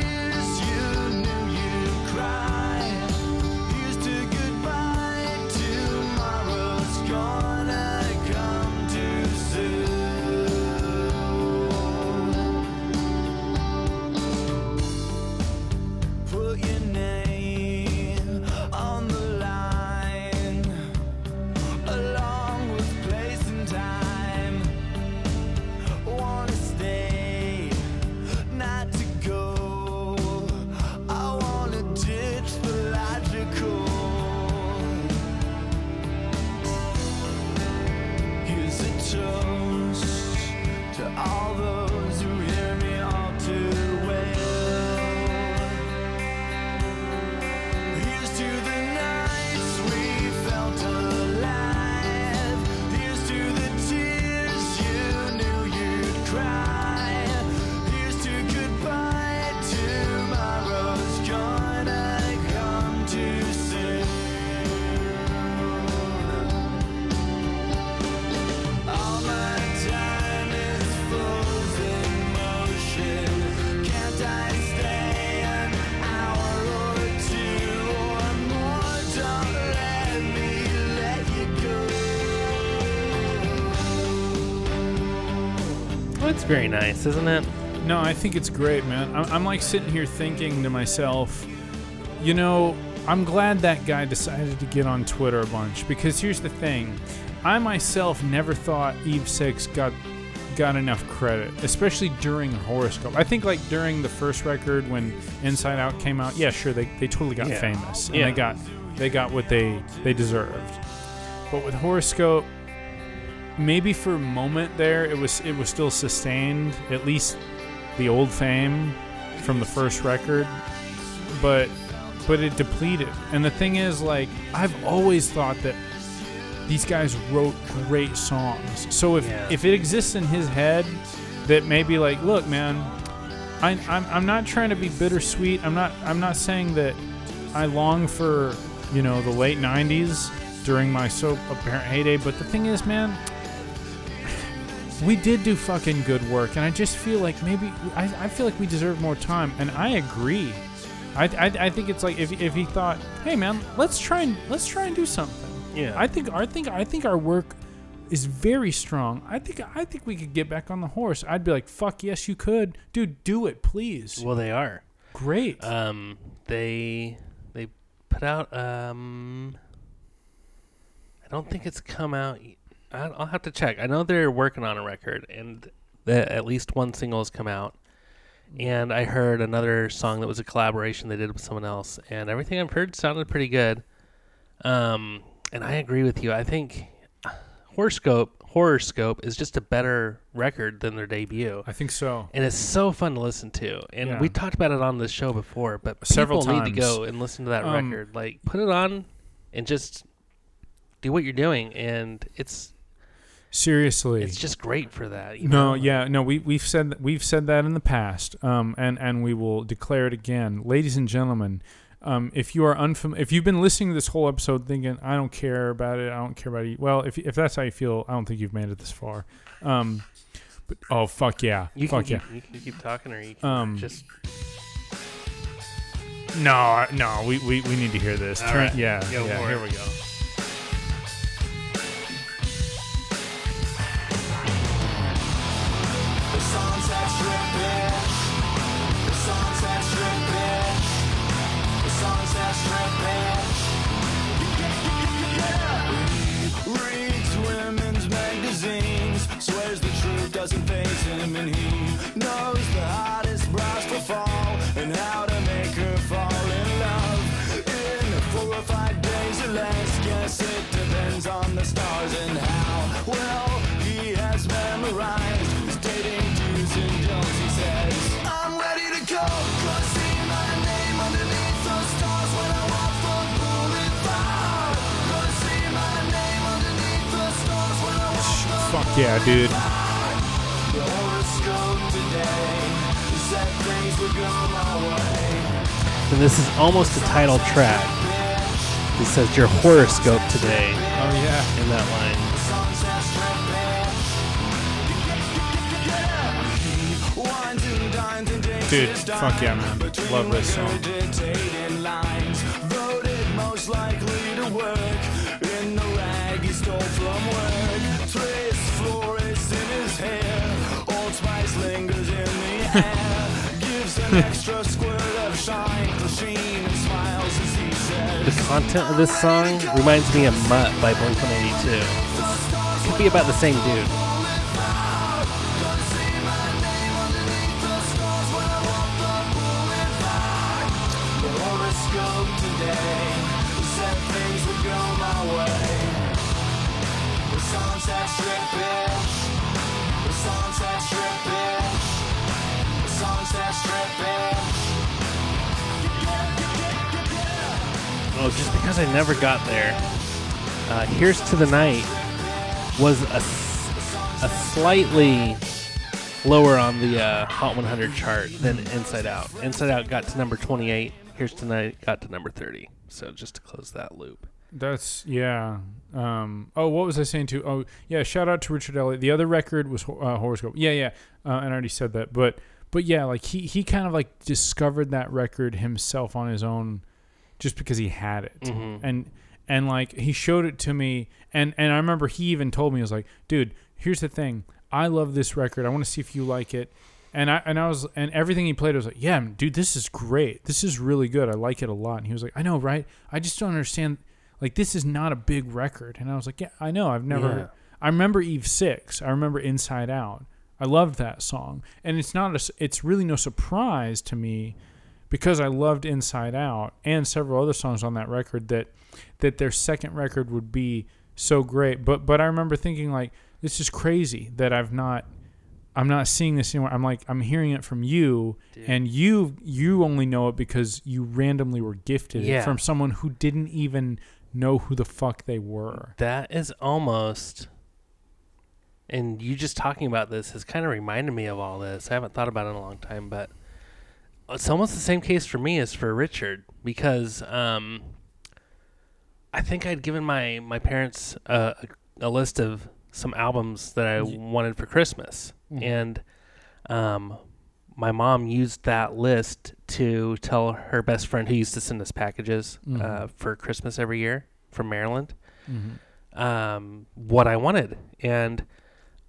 Very nice, isn't it? No, I think it's great, man. I'm, I'm like sitting here thinking to myself, you know, I'm glad that guy decided to get on Twitter a bunch because here's the thing. I myself never thought Eve Six got got enough credit, especially during Horrorscope. I think like during the first record when Inside Out came out, yeah, sure, they, they totally got Yeah. famous and Yeah. they got they got what they they deserved. But with Horrorscope, maybe for a moment there, it was it was still sustained, at least the old fame from the first record, but but it depleted. And the thing is, like, I've always thought that these guys wrote great songs. So if Yeah. if it exists in his head that maybe like, look, man, I, I'm I'm not trying to be bittersweet. I'm not I'm not saying that I long for you know the late '90s during my so apparent heyday. But the thing is, man, we did do fucking good work, and I just feel like maybe I, I feel like we deserve more time, and I agree. I, I, I think it's like if, if he thought, hey man, let's try and let's try and do something. Yeah. I think I think I think our work is very strong. I think I think we could get back on the horse. I'd be like, fuck yes, you could, dude. Do it, please. well, they are. Great. Um, they they put out. Um, I don't think it's come out. I'll have to check. I know they're working on a record, and that at least one single has come out. And I heard another song that was a collaboration they did with someone else, and everything I've heard sounded pretty good. Um, and I agree with you. I think Horrorscope Horrorscope is just a better record than their debut I think so. and it's so fun to listen to. And Yeah. we talked about it on the show before, but Several people need to go and listen to that Um, record. Like, put it on and just do what you're doing, and it's Seriously. it's just great for that. You No, know? yeah, no. We we've said that we've said that in the past, um, and and we will declare it again, ladies and gentlemen. Um, if you are unfam- if you've been listening to this whole episode thinking I don't care about it, I don't care about it. Well, if if that's how you feel, I don't think you've made it this far. Um, but oh fuck yeah, You fuck yeah. keep, you can keep talking, or you can Um, just No, no, we, we, we need to hear this. Turn, right, yeah, yeah. Here we go. Doesn't faze him, and he knows the hottest bras to fall and how to make her fall in love. In four or five days or less, guess it depends on the stars and how well he has memorized my dude. and this is almost the title track. It says your horoscope today Oh yeah. in that line. Sunset strip, bitch. Wines and dines and dates Dude, fuck yeah, man. Love this song. The content of this song reminds me of Mutt by Blink 182. It could be about the same dude. I never got there. Uh, Here's to the Night was a, a slightly lower on the uh, Hot 100 chart than Inside Out. Inside Out got to number 28. Here's to Night got to number 30. So just to close that loop. That's yeah. Um, oh, what was I saying too? Oh, yeah. Shout out to Richard Elliott. The other record was uh, Horrorscope. Yeah, yeah. Uh, and I already said that, but but yeah, like he he kind of like discovered that record himself on his own, just because he had it, Mhm. and and like he showed it to me, and and I remember he even told me, he was like, dude, here's the thing. I love this record. I want to see if you like it. And I and I was and everything he played I was like, yeah, dude, this is great. This is really good. I like it a lot. And he was like, I know, right? I just don't understand. Like this is not a big record. And I was like, yeah, I know. I've never. Yeah. I remember Eve Six. I remember Inside Out. I loved that song, and it's not a. It's really no surprise to me, because I loved Inside Out and several other songs on that record that that their second record would be so great. But but I remember thinking like, this is crazy that I've not. I'm not seeing this anywhere. I'm like I'm hearing it from you, Dude. and you you only know it because you randomly were gifted Yeah. it from someone who didn't even know who the fuck they were. That is almost. And you just talking about this has kind of reminded me of all this. I haven't thought about it in a long time, but it's almost the same case for me as for Richard because um, I think I'd given my my parents a, a list of some albums that I wanted for Christmas, Mhm. and um, my mom used that list to tell her best friend who used to send us packages uh, Mhm. for Christmas every year from Maryland Mhm. um, what I wanted, and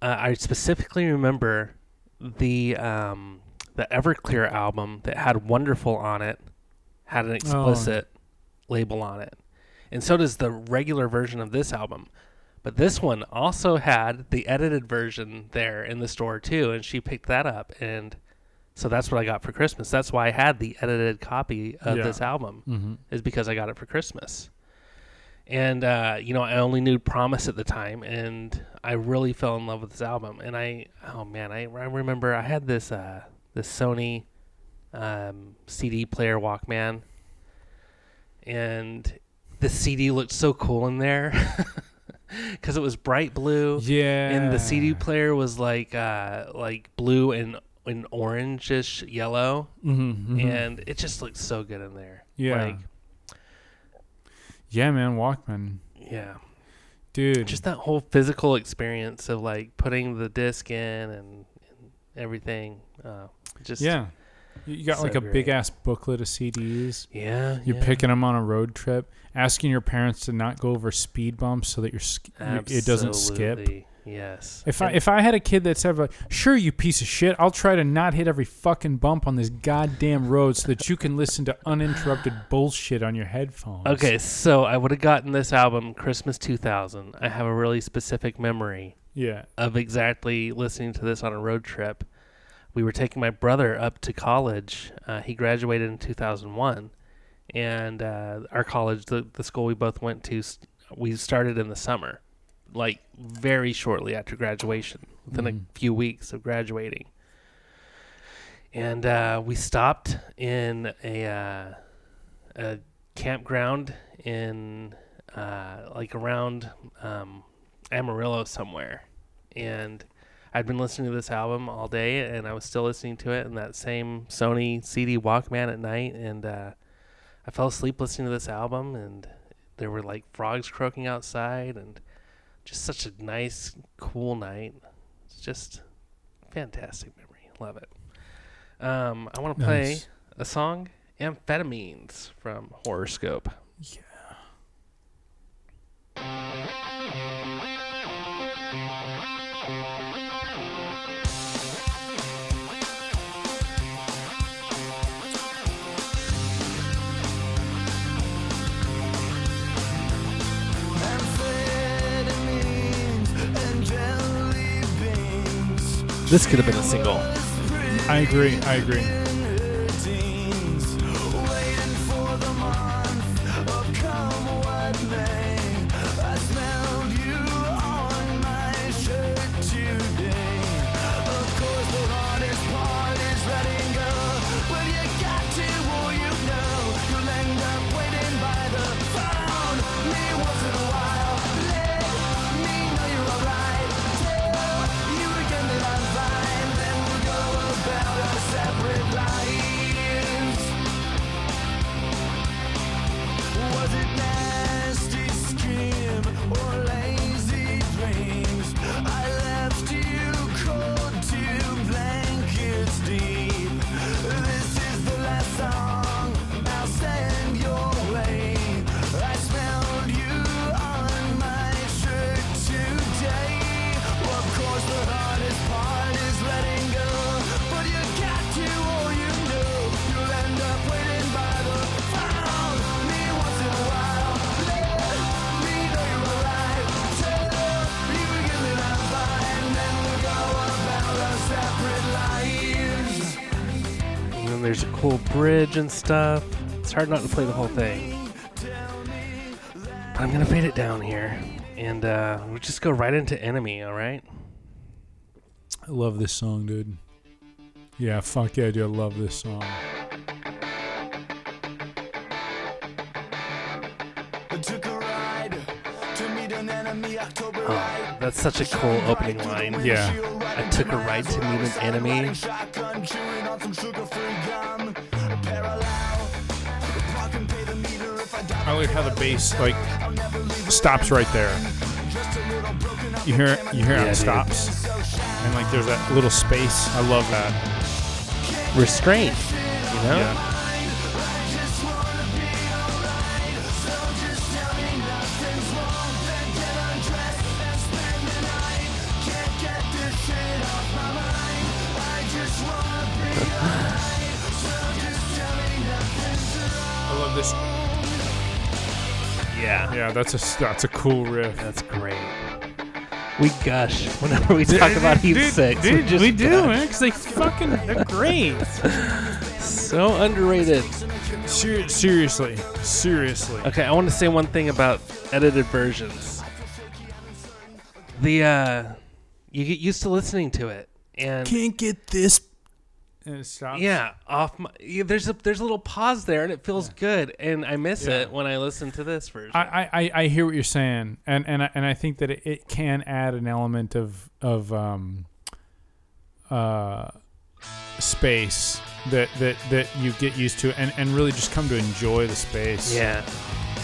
uh, I specifically remember the um, the Everclear album that had "Wonderful" on it had an explicit label on it, and so does the regular version of this album. But this one also had the edited version there in the store too, and she picked that up, and so that's what I got for Christmas. That's why I had the edited copy of Yeah. this album Mhm. is because I got it for Christmas. And uh, you know, I only knew Promise at the time, and I really fell in love with this album. And I, oh man, I, I remember I had this uh, this Sony um, CD player Walkman, and the CD looked so cool in there because it was bright blue, Yeah. and the CD player was like uh, like blue and and orangish yellow, Mhm, mhm. and it just looked so good in there. Yeah. Like, yeah, man, Walkman, yeah. dude. Just that whole physical experience of like putting the disc in and, and everything. Uh, just yeah. You got so like a great. big ass booklet of CDs. yeah. You're yeah. picking them on a road trip, asking your parents to not go over speed bumps so that your sk- it doesn't skip. Yes. If I if I had a kid that said like, "Sure, you piece of shit, I'll try to not hit every fucking bump on this goddamn road so that you can listen to uninterrupted bullshit on your headphones." okay, so I would have gotten this album Christmas 2000. I have a really specific memory Yeah. of exactly listening to this on a road trip. We were taking my brother up to college. Uh, he graduated in 2001, and uh, our college, the, the school we both went to, we started in the summer, like very shortly after graduation, within Mhm. a few weeks of graduating. And uh, we stopped in a, uh, a campground in uh, like around um, Amarillo somewhere, and I'd been listening to this album all day, and I was still listening to it in that same Sony CD Walkman at night, and uh, I fell asleep listening to this album, and there were like frogs croaking outside, and just such a nice, cool night. It's just fantastic memory. Love it. Um, I want to play Nice. a song, "Amphetamines" from Horrorscope. Yeah. This could have been a single. I agree. I agree. Bridge and stuff. It's hard not to play the whole thing. But I'm gonna fade it down here, and uh, we'll just go right into enemy. All right. I love this song, dude. Yeah, fuck yeah, dude. I love this song. Took a ride to meet an enemy October Oh, that's such a cool opening line. Yeah. I took a ride to meet an enemy. I like how the bass like stops right there. You hear you hear how Yeah, it dude. stops, and like there's that little space. I love that. Restraint. You know. Yeah. That's a that's a cool riff. That's great. We gush whenever we talk about Heat Dude, Six. dude, just we do, gush. man, because they fucking they're great. So underrated. Ser- seriously, seriously. Okay, I want to say one thing about edited versions. The uh, you get used to listening to it, and Can't get this. And it stops. yeah, off my, yeah, there's a there's a little pause there, and it feels good, and I miss Yeah. it when I listen to this version. I, I, I hear what you're saying, and and I, and I think that it, it can add an element of of um, uh, space that, that that you get used to, and, and really just come to enjoy the space yeah,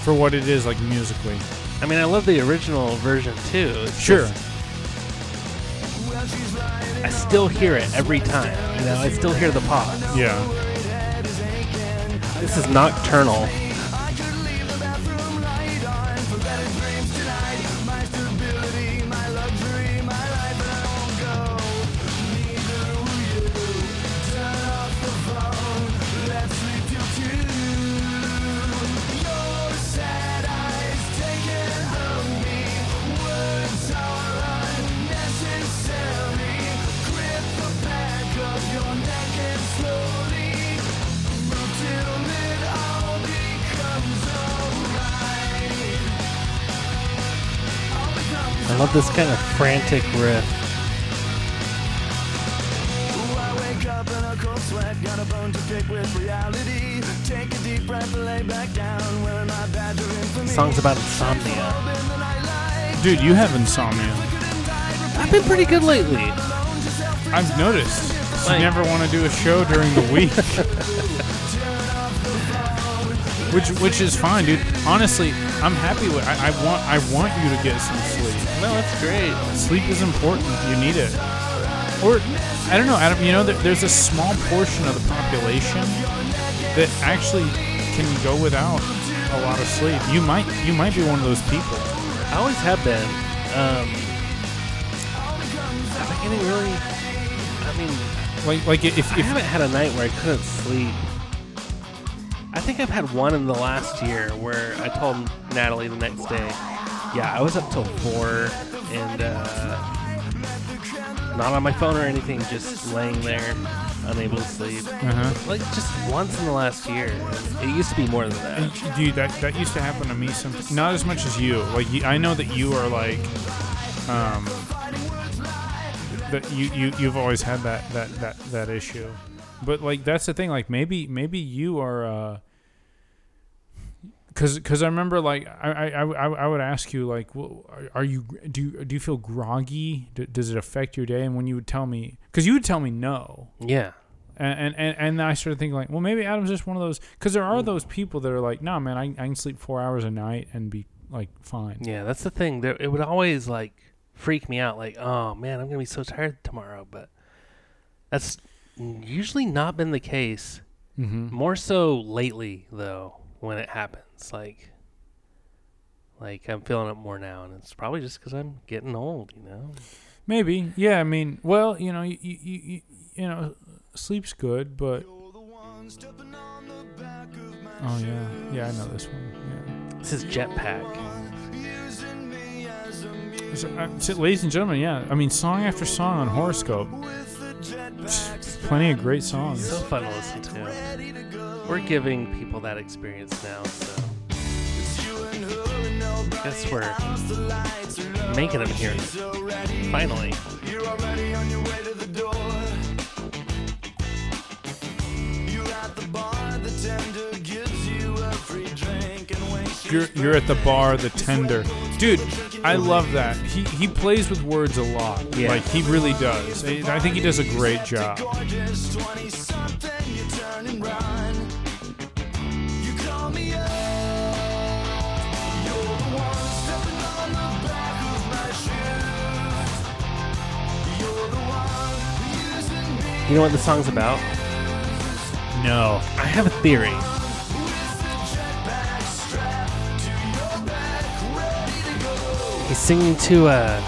for what it is, like musically. I mean, I love the original version too. It's Sure. just- I still hear it every time. You know, I still hear the pause. Yeah. This is nocturnal. Down, wearing my badge of riff. Songs about insomnia. In the nightlight, Dude, you have insomnia. I've been pretty good lately. I've noticed. You Like- never want to do a show during the week. which which is fine, dude. Honestly, I'm happy with I, I want I want you to get some sleep. No, that's great. Sleep is important. You need it. Or I don't know, Adam, you know there, there's a small portion of the population that actually can go without a lot of sleep. You might you might be one of those people. I always have been. Um, I getting really? I mean, Like like if, if I haven't had a night where I couldn't sleep. I think I've had one in the last year where I told Natalie the next day, yeah, I was up till four and uh, not on my phone or anything, just laying there, unable to sleep. uh-huh. Like just once in the last year. It used to be more than And, that. dude, that that used to happen to me. Some not as much as you. Like I know that you are like, um, that you you you've always had that that that that issue. But like that's the thing. Like maybe maybe you are. uh Cause, cause I remember like I, I, I, I would ask you like, well, are, are you do you, do you feel groggy? D- does it affect your day? And when you would tell me, cause you would tell me no, Yeah. and and and, and I started thinking like, well, maybe Adam's just one of those because there are those people that are like, no, man, I, I can sleep four hours a night and be like fine. Yeah, that's the thing. There, it would always like freak me out. Like, oh man, I'm gonna be so tired tomorrow. But that's usually not been the case. Mm-hmm. More so lately, though, when it happens. Like, like I'm feeling it more now, and it's probably just because I'm getting old. You know. Maybe, yeah. I mean, well, you know, you you, you, you know, sleep's good, but you're the one stepping on the back of my oh yeah, yeah, I know this one. Yeah. This is Jetpack. using me as a muse Yeah, so, uh, so, ladies and gentlemen, yeah. I mean, song after song on Horrorscope. With the jetpack plenty of great songs. So fun to listen to. We're giving people that experience now, so guess we're making them hear it. Finally. You're already on your way to the door. You're at the bar, the tender gives you a free drink and waits You're you're at the bar, the tender, dude. I love that. He he plays with words a lot. Yeah. Like he really does. I I think he does a great job. gorgeous 20 something, you turn and run. You call me up. You're the one stepping on the back of my shoes. You're the one using me You know what the song's about? No. I have a theory. He's singing to a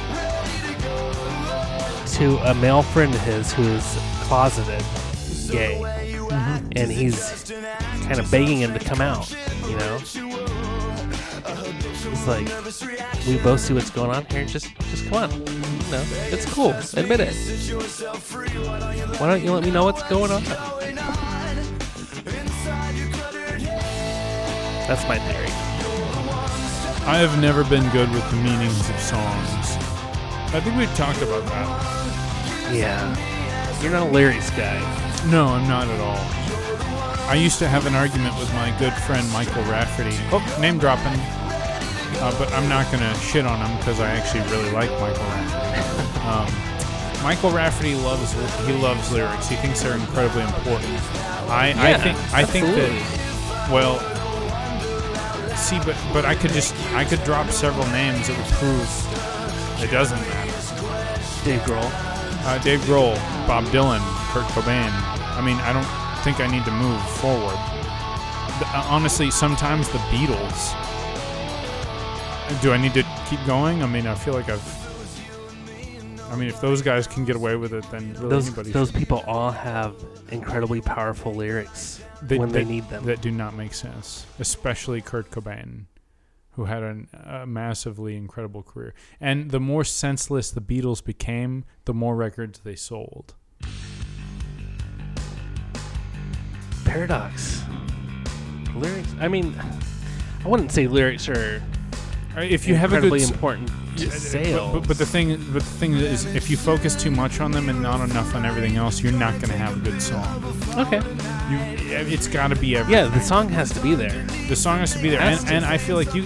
to a male friend of his who's closeted gay, mm-hmm. and he's kind of begging him to come out. You know, it's like, "We both see what's going on here. Just, just come on. You know, it's cool. Admit it. Why don't you let me know what's going on?" That's my theory. I have never been good with the meanings of songs. I think we've talked about that. Yeah. You're not a lyrics guy. No, I'm not at all. I used to have an argument with my good friend Michael Rafferty. Oh, name dropping. Uh, but I'm not going to shit on him because I actually really like Michael Rafferty. um, Michael Rafferty loves he loves lyrics. He thinks they're incredibly important. I, I Yeah, think I think absolutely. that well see but but I could just I could drop several names that would prove it doesn't matter. Dave Grohl. Uh, Dave Grohl, Bob Dylan, Kurt Cobain. I mean, I don't think I need to move forward. The- uh, honestly, sometimes the Beatles. Do I need to keep going? I mean, I feel like I've. I mean, if those guys can get away with it, then really Those anybody those should. people all have incredibly powerful lyrics That- when they that- need them. that do not make sense, especially Kurt Cobain, who had an, a massively incredible career. And the more senseless the Beatles became, the more records they sold. Paradox. Lyrics. I mean, I wouldn't say lyrics are If you have a incredibly good important to Yeah, sales. But, but, but the thing, but the thing is, if you focus too much on them and not enough on everything else, you're not going to have a good song. okay. You, it's got to be everything. Yeah, the song has to be there. the song has to be there, Has and, to. and I feel like you,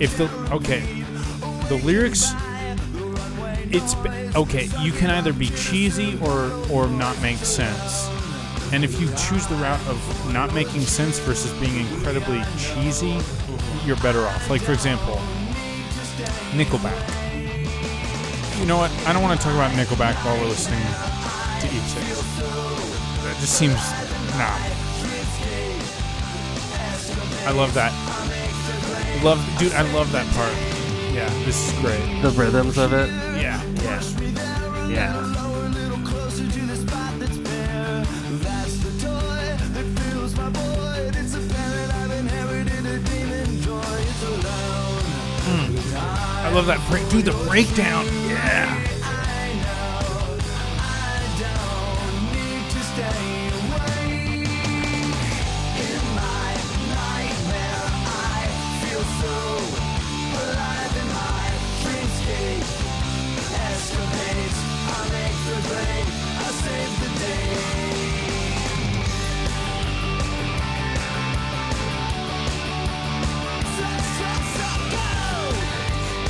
if the okay, the lyrics, it's okay. You can either be cheesy or or not make sense. And if you choose the route of not making sense versus being incredibly cheesy, you're better off. Like for example, Nickelback. You know what? I don't want to talk about Nickelback while we're listening to each other. That just seems nah. I love that. Love, dude. I love that part. Yeah, this is great. The rhythms of it. Yeah, Yeah. Yeah. Hmm. I love that break, dude. The breakdown. Yeah.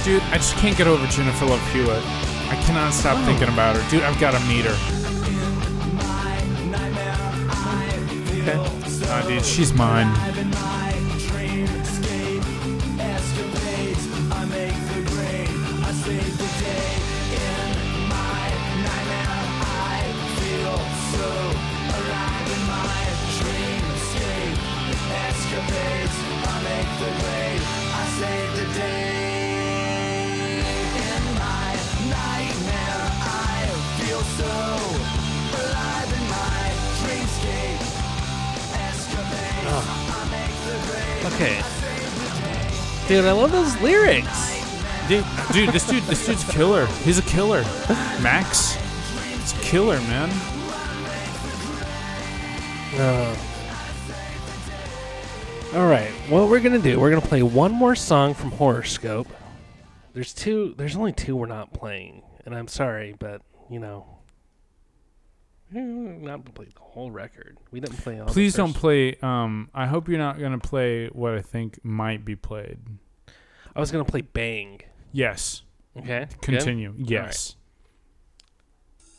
Dude, I just can't get over Jennifer Love Hewitt. I cannot stop thinking about her. Dude, I've got to meet her. Okay. Uh, dude, she's mine. Okay. Dude, I love those lyrics. Dude, dude, this dude, this dude's killer. He's a killer. Max, it's a killer, man. Uh, all right. What we're gonna do? We're gonna play one more song from Horrorscope. There's two. There's only two we're not playing, and I'm sorry, but you know, not play the whole record. We didn't play all. the Please don't play. Um, I hope you're not gonna play what I think might be played. I was gonna play Bang. Yes. Okay. good? Continue. Yes.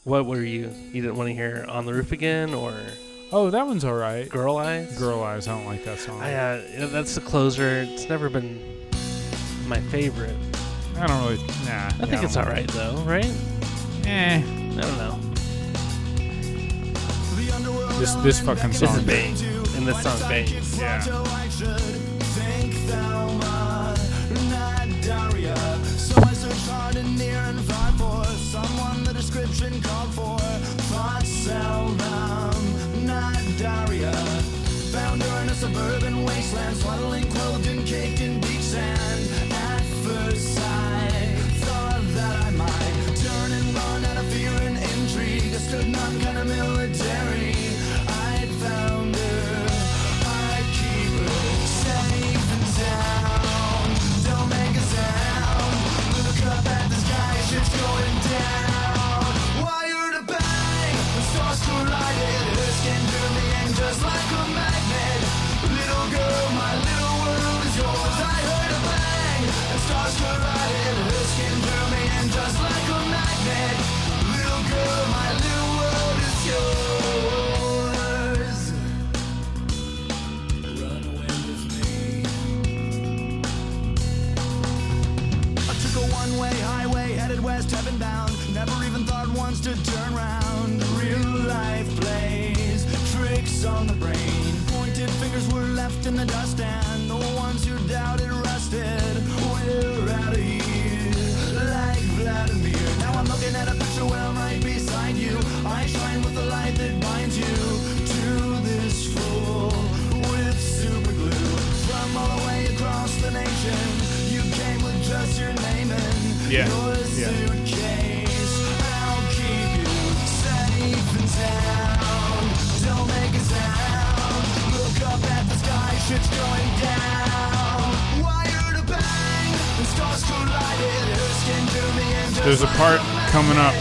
What were you? You didn't want to hear "On the Roof" again or Oh, that one's all right. "Girl Eyes"? Girl Eyes. I don't like that song. I, uh, yeah, that's the closer. It's never been my favorite. I don't really. Nah. I think it's all right though, right? Eh. I don't know. This this fucking This song. is Bang, and this song Bang. Yeah. So I searched hard and near and far for someone the description called for. Thought seldom, not Daria. Found her in a suburban wasteland, swaddling,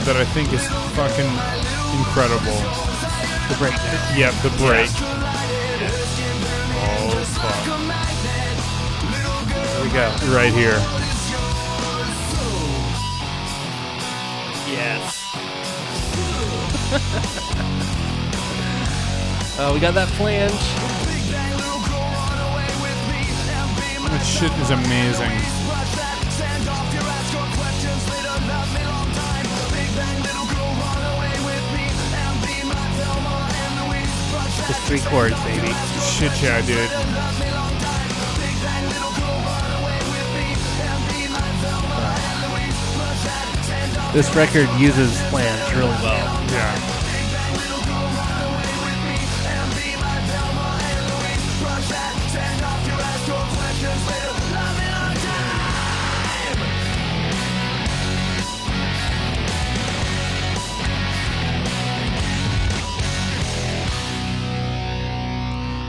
that I think is fucking incredible. The break. Yep, the break. collided. Her skin drew me in Oh fuck. we go. Right here. Yes. Oh, we got that flange. Big bang, little girl, run away with me and be my That shit is amazing. Three chords, baby. Shit, yeah, dude. love me long time. Big bang, little girl, run away with me and be my Thelma and Louise. Splash that sand off This record uses flange really well. Yeah.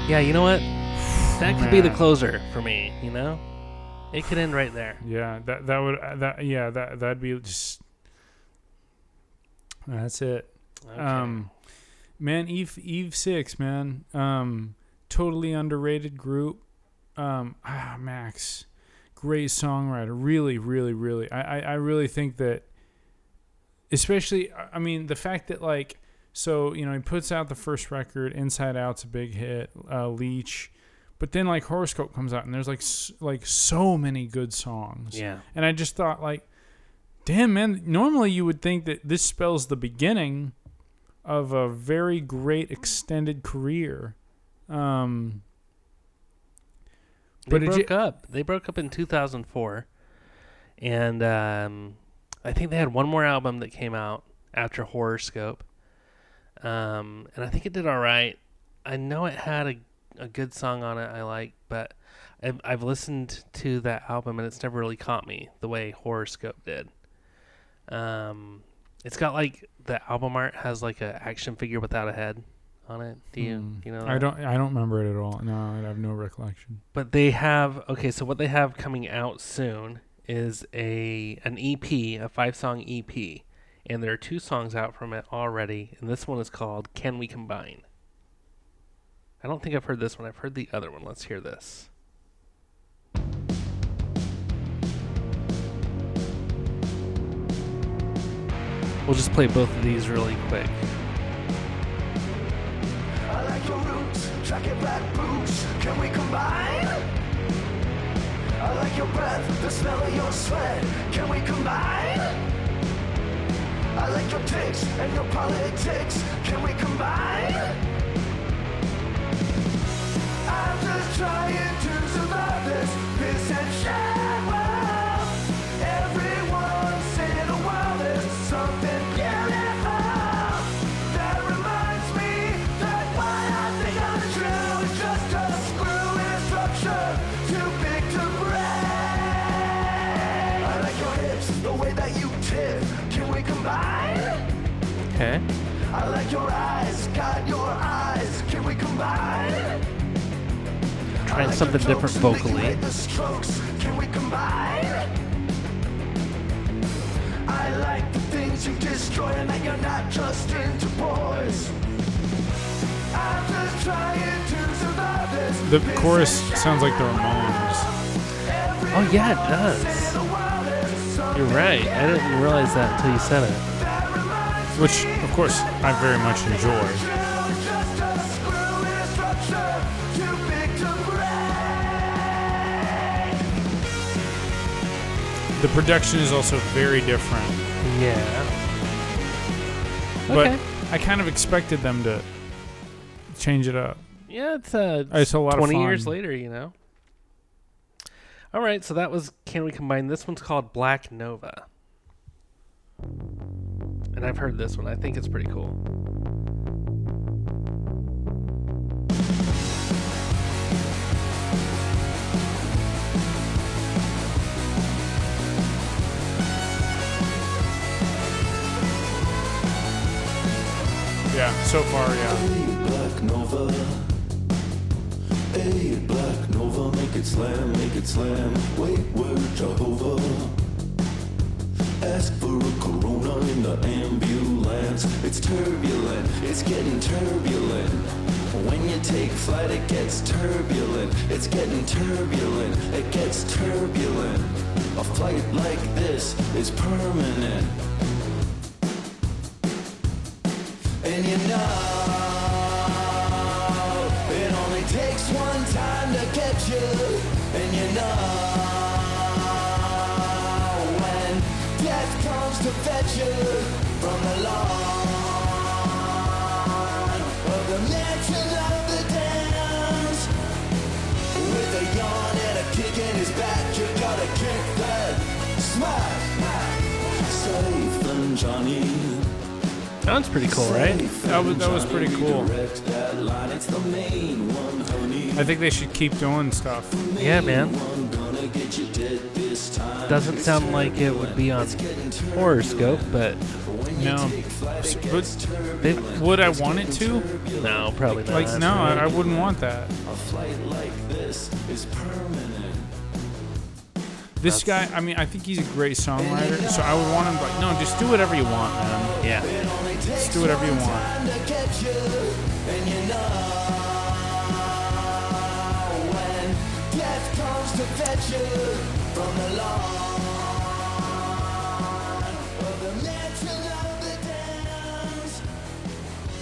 Yeah, you know what? That could be the Man. closer for me. You know, it could end right there. Yeah, that that would uh, that yeah that that'd be just. That's it. Okay. Um, man, Eve Eve Six, man, um, totally underrated group. Um, ah, Max, great songwriter. Really, really, really. I, I, I really think that, especially, I I mean, the fact that like, so you know, he puts out the first record, Inside Out's a big hit, uh, Leech, but then like Horrorscope comes out and there's like s- like so many good songs. yeah. And I just thought, like, damn, man, normally you would think that this spells the beginning of a very great extended career. Um, They But broke ju- up. They broke up in 2004, and um, I think they had one more album that came out after Horrorscope, um, and I think it did all right. I know it had a a good song on it I like, but I've, I've listened to that album and it's never really caught me the way Horrorscope did. Um, it's got like the album art has like an action figure without a head on it? Do you? Hmm. You know? I don't. I don't remember it at all. No, I have no recollection. But they have okay. So what they have coming out soon is a an EP, a five song EP, and there are two songs out from it already. And this one is called "Can We Combine." I don't think I've heard this one. I've heard the other one. Let's hear this. We'll just play both of these really quick. I like your roots, jacket black boots. Can we combine? I like your breath, the smell of your sweat. Can we combine? I like your ticks and your politics. Can we combine? I'm just trying to survive this piss and shit Okay. I like your eyes, got your eyes. Can we combine? Trying like something different jokes, make you vocally. the strokes. Can we combine? I like the things you destroy and that you're not just into boys. I'm just trying to survive this. The chorus sounds like the shower. Ramones. Oh yeah, it does. Everyone's saying the world is something You're right. I didn't realize that until you said it. Which, of course, I very much enjoy. Just a screw in a structure too big to break. The production is also very different. Yeah. But Okay. I kind of expected them to change it up. Yeah, it's uh, It's a lot of 20 years later, you know. All right, so that was Can We Combine? This one's called Black Nova. And I've heard this one. I think it's pretty cool. Yeah, so far, yeah. Black Nova. Hey, Black Nova, make it slam, make it slam. Wait, word Jehovah. Ask for a corona in the ambulance. It's turbulent, it's getting turbulent. When you take flight, it gets turbulent. It's getting turbulent, it gets turbulent. A flight like this is permanent. And you know, it only takes one time to get you. And you know, to fetch you from the lawn of the mansion of the dams, with a yawn and a kick in his back, you gotta kick that smack. Safe and Johnny. Sounds pretty cool, right? That was- that was pretty cool. Redirect that line, it's the main one, honey. I think they should keep doing stuff. Yeah, man. One gonna get you dead this time. Doesn't sound like it would be on Horrorscope, but No. But they, would I want it to? no, probably not. Like, no, I, I wouldn't want that. A flight like this is permanent. This guy, I mean, I think he's a great songwriter, so I would want him, like, no, just do whatever you want, man. Yeah. Just do whatever you want. To fetch you from the lawn of the mansion of the dams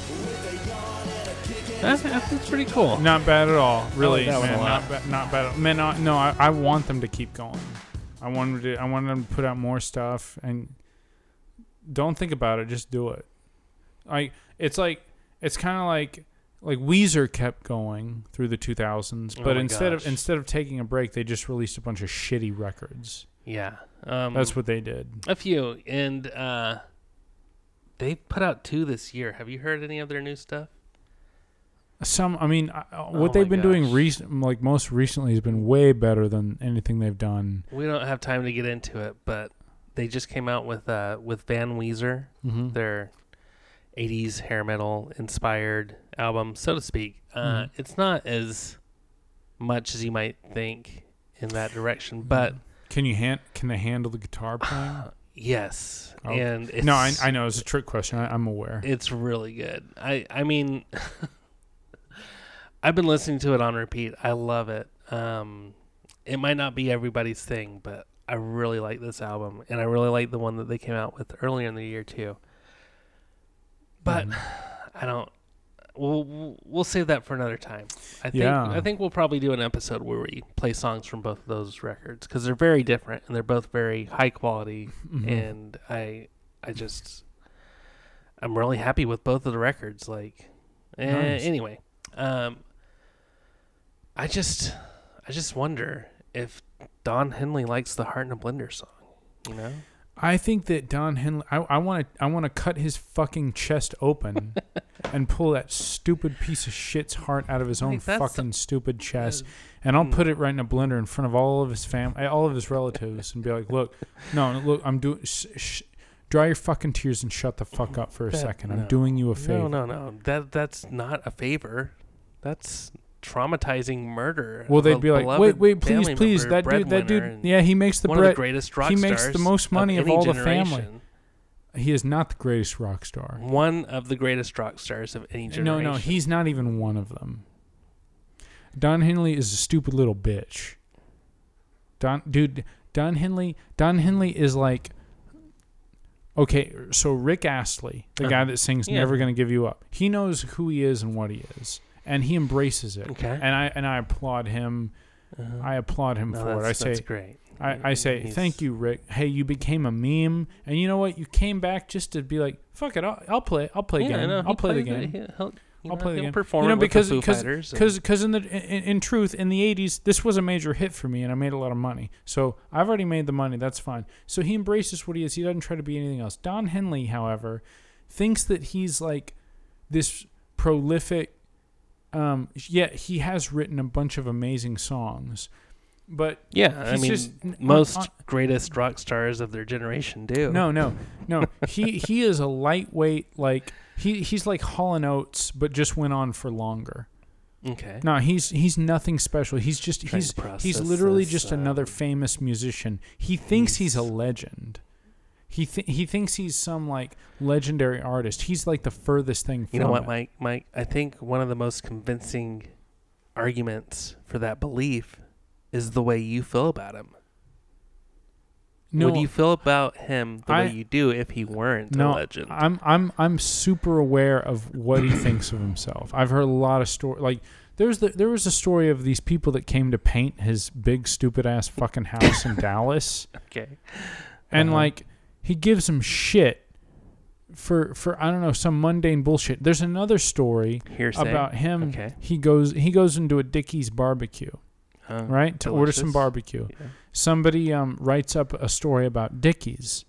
with a yawn and a kick That's, that's pretty cool. Not bad at all, really, that man. Not, ba- not bad. Man, no, no I, I want them to keep going. I want them to. I want them to put out more stuff, and don't think about it. Just do it. Like it's like it's kind of like like Weezer kept going through the 2000s, Oh but my instead gosh. of instead of taking a break, they just released a bunch of shitty records. Yeah. Um, That's what they did. a few, and uh, they put out two this year. Have you heard any of their new stuff? Some, I mean, uh, Oh what they've my been doing recent, like most recently, has been way better than anything they've done. We don't have time to get into it, but they just came out with uh, with Van Weezer, Mm-hmm. their '80s hair metal inspired album, so to speak. Uh, Mhm. It's not as much as you might think in that direction, but Can you hand? Can they handle the guitar playing? yes, Oh. and it's, no, I, I know it's a trick question. I, I'm aware. It's really good. I I mean, I've been listening to it on repeat. I love it. Um, it might not be everybody's thing, but I really like this album, and I really like the one that they came out with earlier in the year too. But Mhm. I don't. We'll we'll- save that for another time. I think Yeah. I think we'll probably do an episode where we play songs from both of those records because they're very different and they're both very high quality Mhm. and I I just I'm really happy with both of the records. Like, eh, Nice. anyway, um, I just I just wonder if Don Henley likes the Heart in a Blender song. You know, I think that Don Henley. I want to. I want to cut his fucking chest open and pull that stupid piece of shit's heart out of his own fucking stupid chest, and I'll mm. put it right in a blender in front of all of his fam, eh, all of his relatives, and be like, "Look, no, look, I'm doing. Sh- sh- dry your fucking tears and shut the fuck up for a That- second. I'm no. doing you a favor." no, no, no. That that's not a favor. That's traumatizing murder. Well, they'd be like, "Wait, wait, please, please, that dude, that dude, yeah, he makes the one of the greatest rock he makes the most money of any all the family. He is not the greatest rock star. One of the greatest rock stars of any generation. No, no, he's not even one of them. Don Henley is a stupid little bitch. Don, dude, Don Henley, Don Henley is like. Okay, so Rick Astley, the Uh, guy that sings yeah. "Never Gonna Give You Up," he knows who he is and what he is, and he embraces it. Okay. And I and I applaud him. Uh-huh. I applaud him No, for it. I say, that's great. I, I say, He's- thank you, Rick. Hey, you became a meme, and you know what? You came back just to be like, fuck it, I'll, I'll play. I'll play Yeah, the game. no, I'll play the game. He'll- I'll know, play the game. Perform You know, it with because the because because because in the in, in truth, in the '80s, this was a major hit for me, and I made a lot of money. So I've already made the money. That's fine. So he embraces what he is. He doesn't try to be anything else. Don Henley, however, thinks that he's like this prolific. Um, yeah, he has written a bunch of amazing songs, but yeah, I mean, just most on- greatest rock stars of their generation do. No, no, no. he he is a lightweight like he he's like Hall and Oates, but just went on for longer. Okay. No, he's he's nothing special. He's just he's he's literally this, just another um, famous musician. He thinks he's, a legend. He th- he thinks he's some like legendary artist. He's like the furthest thing from You know what, it. Mike? Mike, I think one of the most convincing arguments for that belief is the way you feel about him. No, Would you feel about him the I- way you do if he weren't no, a legend? I'm I'm I'm super aware of what he thinks of himself. I've heard a lot of story like there's the there was a story of these people that came to paint his big stupid ass fucking house in Dallas, okay. and Uh-huh. like he gives him shit for for I don't know some mundane bullshit. There's another story Hearsay. about him. Okay. He goes he goes into a Dickey's barbecue, Uh, right, to order some barbecue. yeah. Somebody um writes up a story about Dickey's.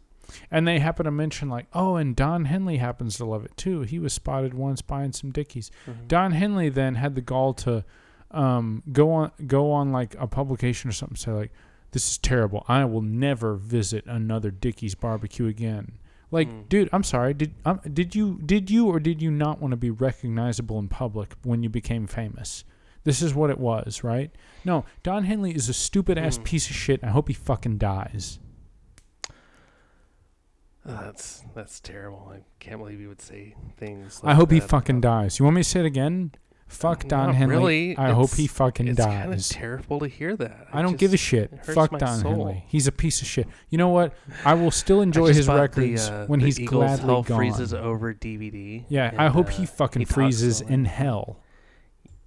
And they happen to mention like, oh, and Don Henley happens to love it too. He was spotted once buying some Dickies. Mhm. Don Henley then had the gall to um, go on go on like a publication or something, say like, "This is terrible. I will never visit another Dickey's barbecue again." Like, Mm. dude, I'm sorry. Did um, did you did you or did you not want to be recognizable in public when you became famous? This is what it was, right? No, Don Henley is a stupid ass Mm. piece of shit. I hope he fucking dies. Oh, that's that's terrible. I can't believe you would say things. Like I hope he fucking dies. You want me to say it again? Fuck Don Not Henley. really. I hope he fucking dies. It's kind of dies. terrible to hear that. I don't give a shit. it hurts Fuck my Don soul. Henley. He's a piece of shit. You know what? I will still I enjoy just his bought records the, uh, when the he's Eagles gladly Hell gone. freezes over DVD. yeah, and, I hope uh, he fucking he talks freezes in hell.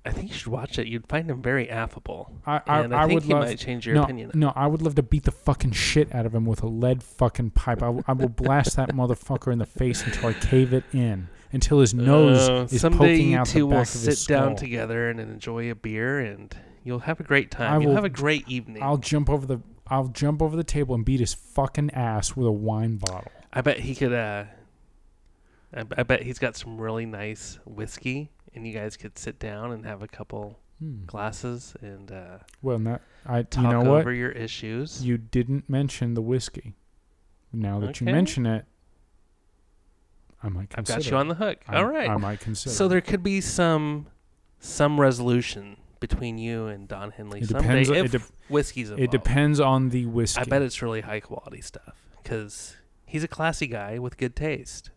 I think you should watch it. You'd find him very affable. I I, and I, think would he love. might change your no, opinion. no, I would love to beat the fucking shit out of him with a lead fucking pipe. I, I will blast that motherfucker in the face until I cave it in, until his nose Uh, is someday poking you out two the will back of sit his down together and enjoy a beer, and you'll have a great time. I you'll will- have a great evening. I'll jump over the I'll jump over the table and beat his fucking ass with a wine bottle. I bet he could. Uh, I, I bet he's got some really nice whiskey, and you guys could sit down and have a couple Hmm. glasses and uh, Well, not I. talk you know what? over your issues. You didn't mention the whiskey. Now that you mention it, I might I've got you on the hook. I, All right. I might consider. so there could be some some resolution between you and Don Henley It someday depends. if It, de- whiskey's involved. it depends on the whiskey. I bet it's really high quality stuff because he's a classy guy with good taste.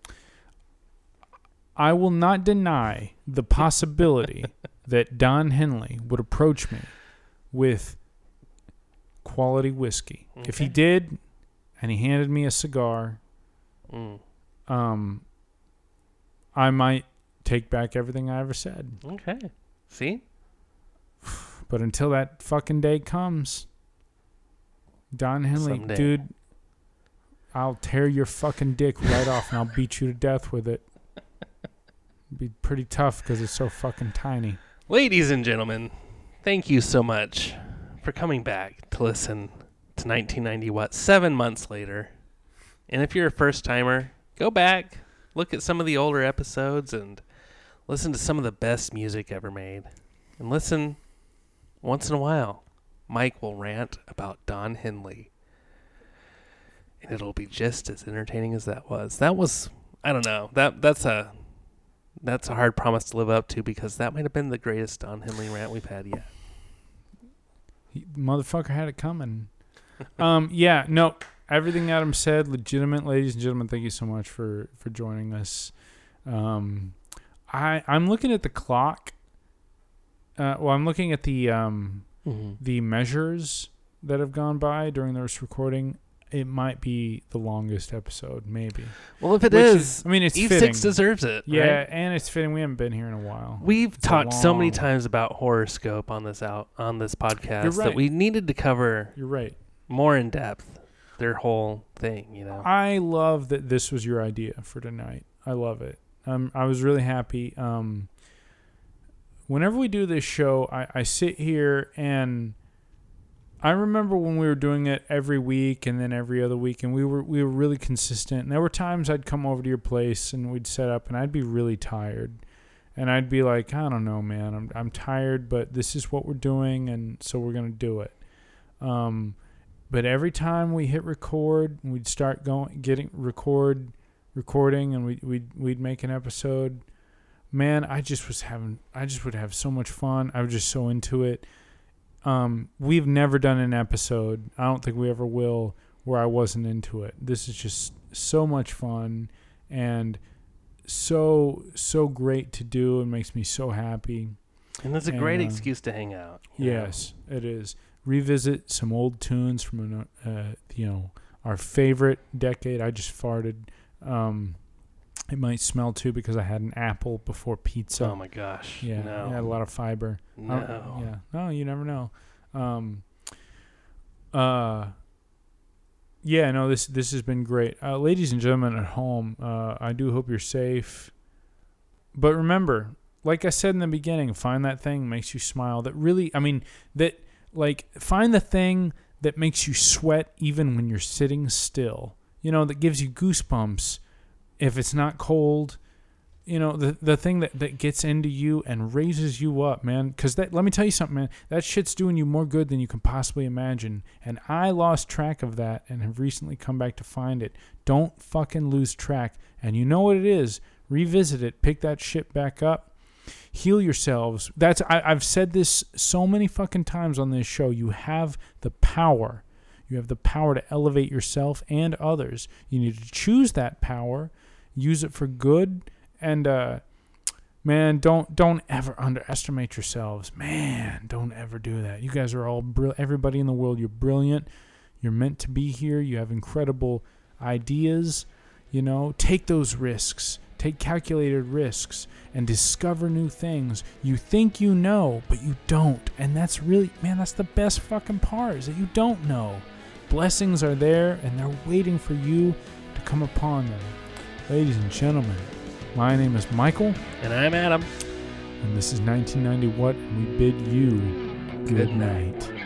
I will not deny the possibility that Don Henley would approach me with quality whiskey. If he did, and he handed me a cigar, Mm. um, I might take back everything I ever said. Okay. See? But until that fucking day comes, Don Henley, Someday. dude, I'll tear your fucking dick right off and I'll beat you to death with it. Be pretty tough because it's so fucking tiny. Ladies and gentlemen, thank you so much for coming back to listen to 1990 What seven months later. And if you're a first timer, go back, look at some of the older episodes, and listen to some of the best music ever made. And listen once in a while. Mike will rant about Don Henley. And it'll be just as entertaining as that was. That was I don't know. That that's a that's a hard promise to live up to because that might have been the greatest Don Henley rant we've had yet. He, motherfucker had it coming. um, yeah, no, everything Adam said, legitimate, ladies and gentlemen. Thank you so much for for joining us. Um, I I'm looking at the clock. Uh, well, I'm looking at the um the measures that have gone by during this recording. It might be the longest episode, maybe. Well, if it is, is, I mean, it's Eve fitting. Six deserves it. yeah, right? and it's fitting. We haven't been here in a while. We've It's talked so many times about horrorscope on this out on this podcast You're that we needed to cover You're right. more in depth their whole thing. You know, I love that this was your idea for tonight. I love it. Um, I was really happy. Um, whenever we do this show, I, I sit here and I remember when we were doing it every week and then every other week, and we were we were really consistent. And there were times I'd come over to your place and we'd set up, and I'd be really tired, and I'd be like, I don't know, man, I'm I'm tired, but this is what we're doing, and so we're gonna do it. Um, but every time we hit record, we'd start going, getting record, recording, and we we'd we'd make an episode. Man, I just was having, I just would have so much fun. I was just so into it. Um, we've never done an episode. I don't think we ever will where I wasn't into it. This is just so much fun and so so great to do. It makes me so happy. and that's a great uh, excuse to hang out. you know? Yes, it is. Revisit some old tunes from an, uh, you know our favorite decade. I just farted. Um, it might smell too because I had an apple before pizza. Oh my gosh. yeah, No. had a lot of fiber. No. yeah. No, you never know. Um, uh, yeah, no, this this has been great, uh, ladies and gentlemen at home. Uh, I do hope you're safe. But remember, like I said in the beginning, find that thing makes you smile. That really, I mean, that like find the thing that makes you sweat even when you're sitting still. You know, that gives you goosebumps if it's not cold. You know the the thing that, that gets into you and raises you up man because that let me tell you something man that shit's doing you more good than you can possibly imagine. And i lost track of that and have recently come back to find it. Don't fucking lose track. And you know what it is? Revisit it. Pick that shit back up heal yourselves. That's I, i've said this so many fucking times on this show. You have the power. You have the power to elevate yourself and others. You need to choose that power. Use it for good. And uh man don't don't ever underestimate yourselves. Man don't ever do that. You guys are all brill- everybody in the world you're brilliant. You're meant to be here. You have incredible ideas. You know take those risks take calculated risks and discover new things you think you know but you don't and that's really man that's the best fucking part is that you don't know blessings are there and they're waiting for you to come upon them ladies and gentlemen my name is Michael, And I'm Adam. and this is 1990 What, and we bid you good, Good night. night.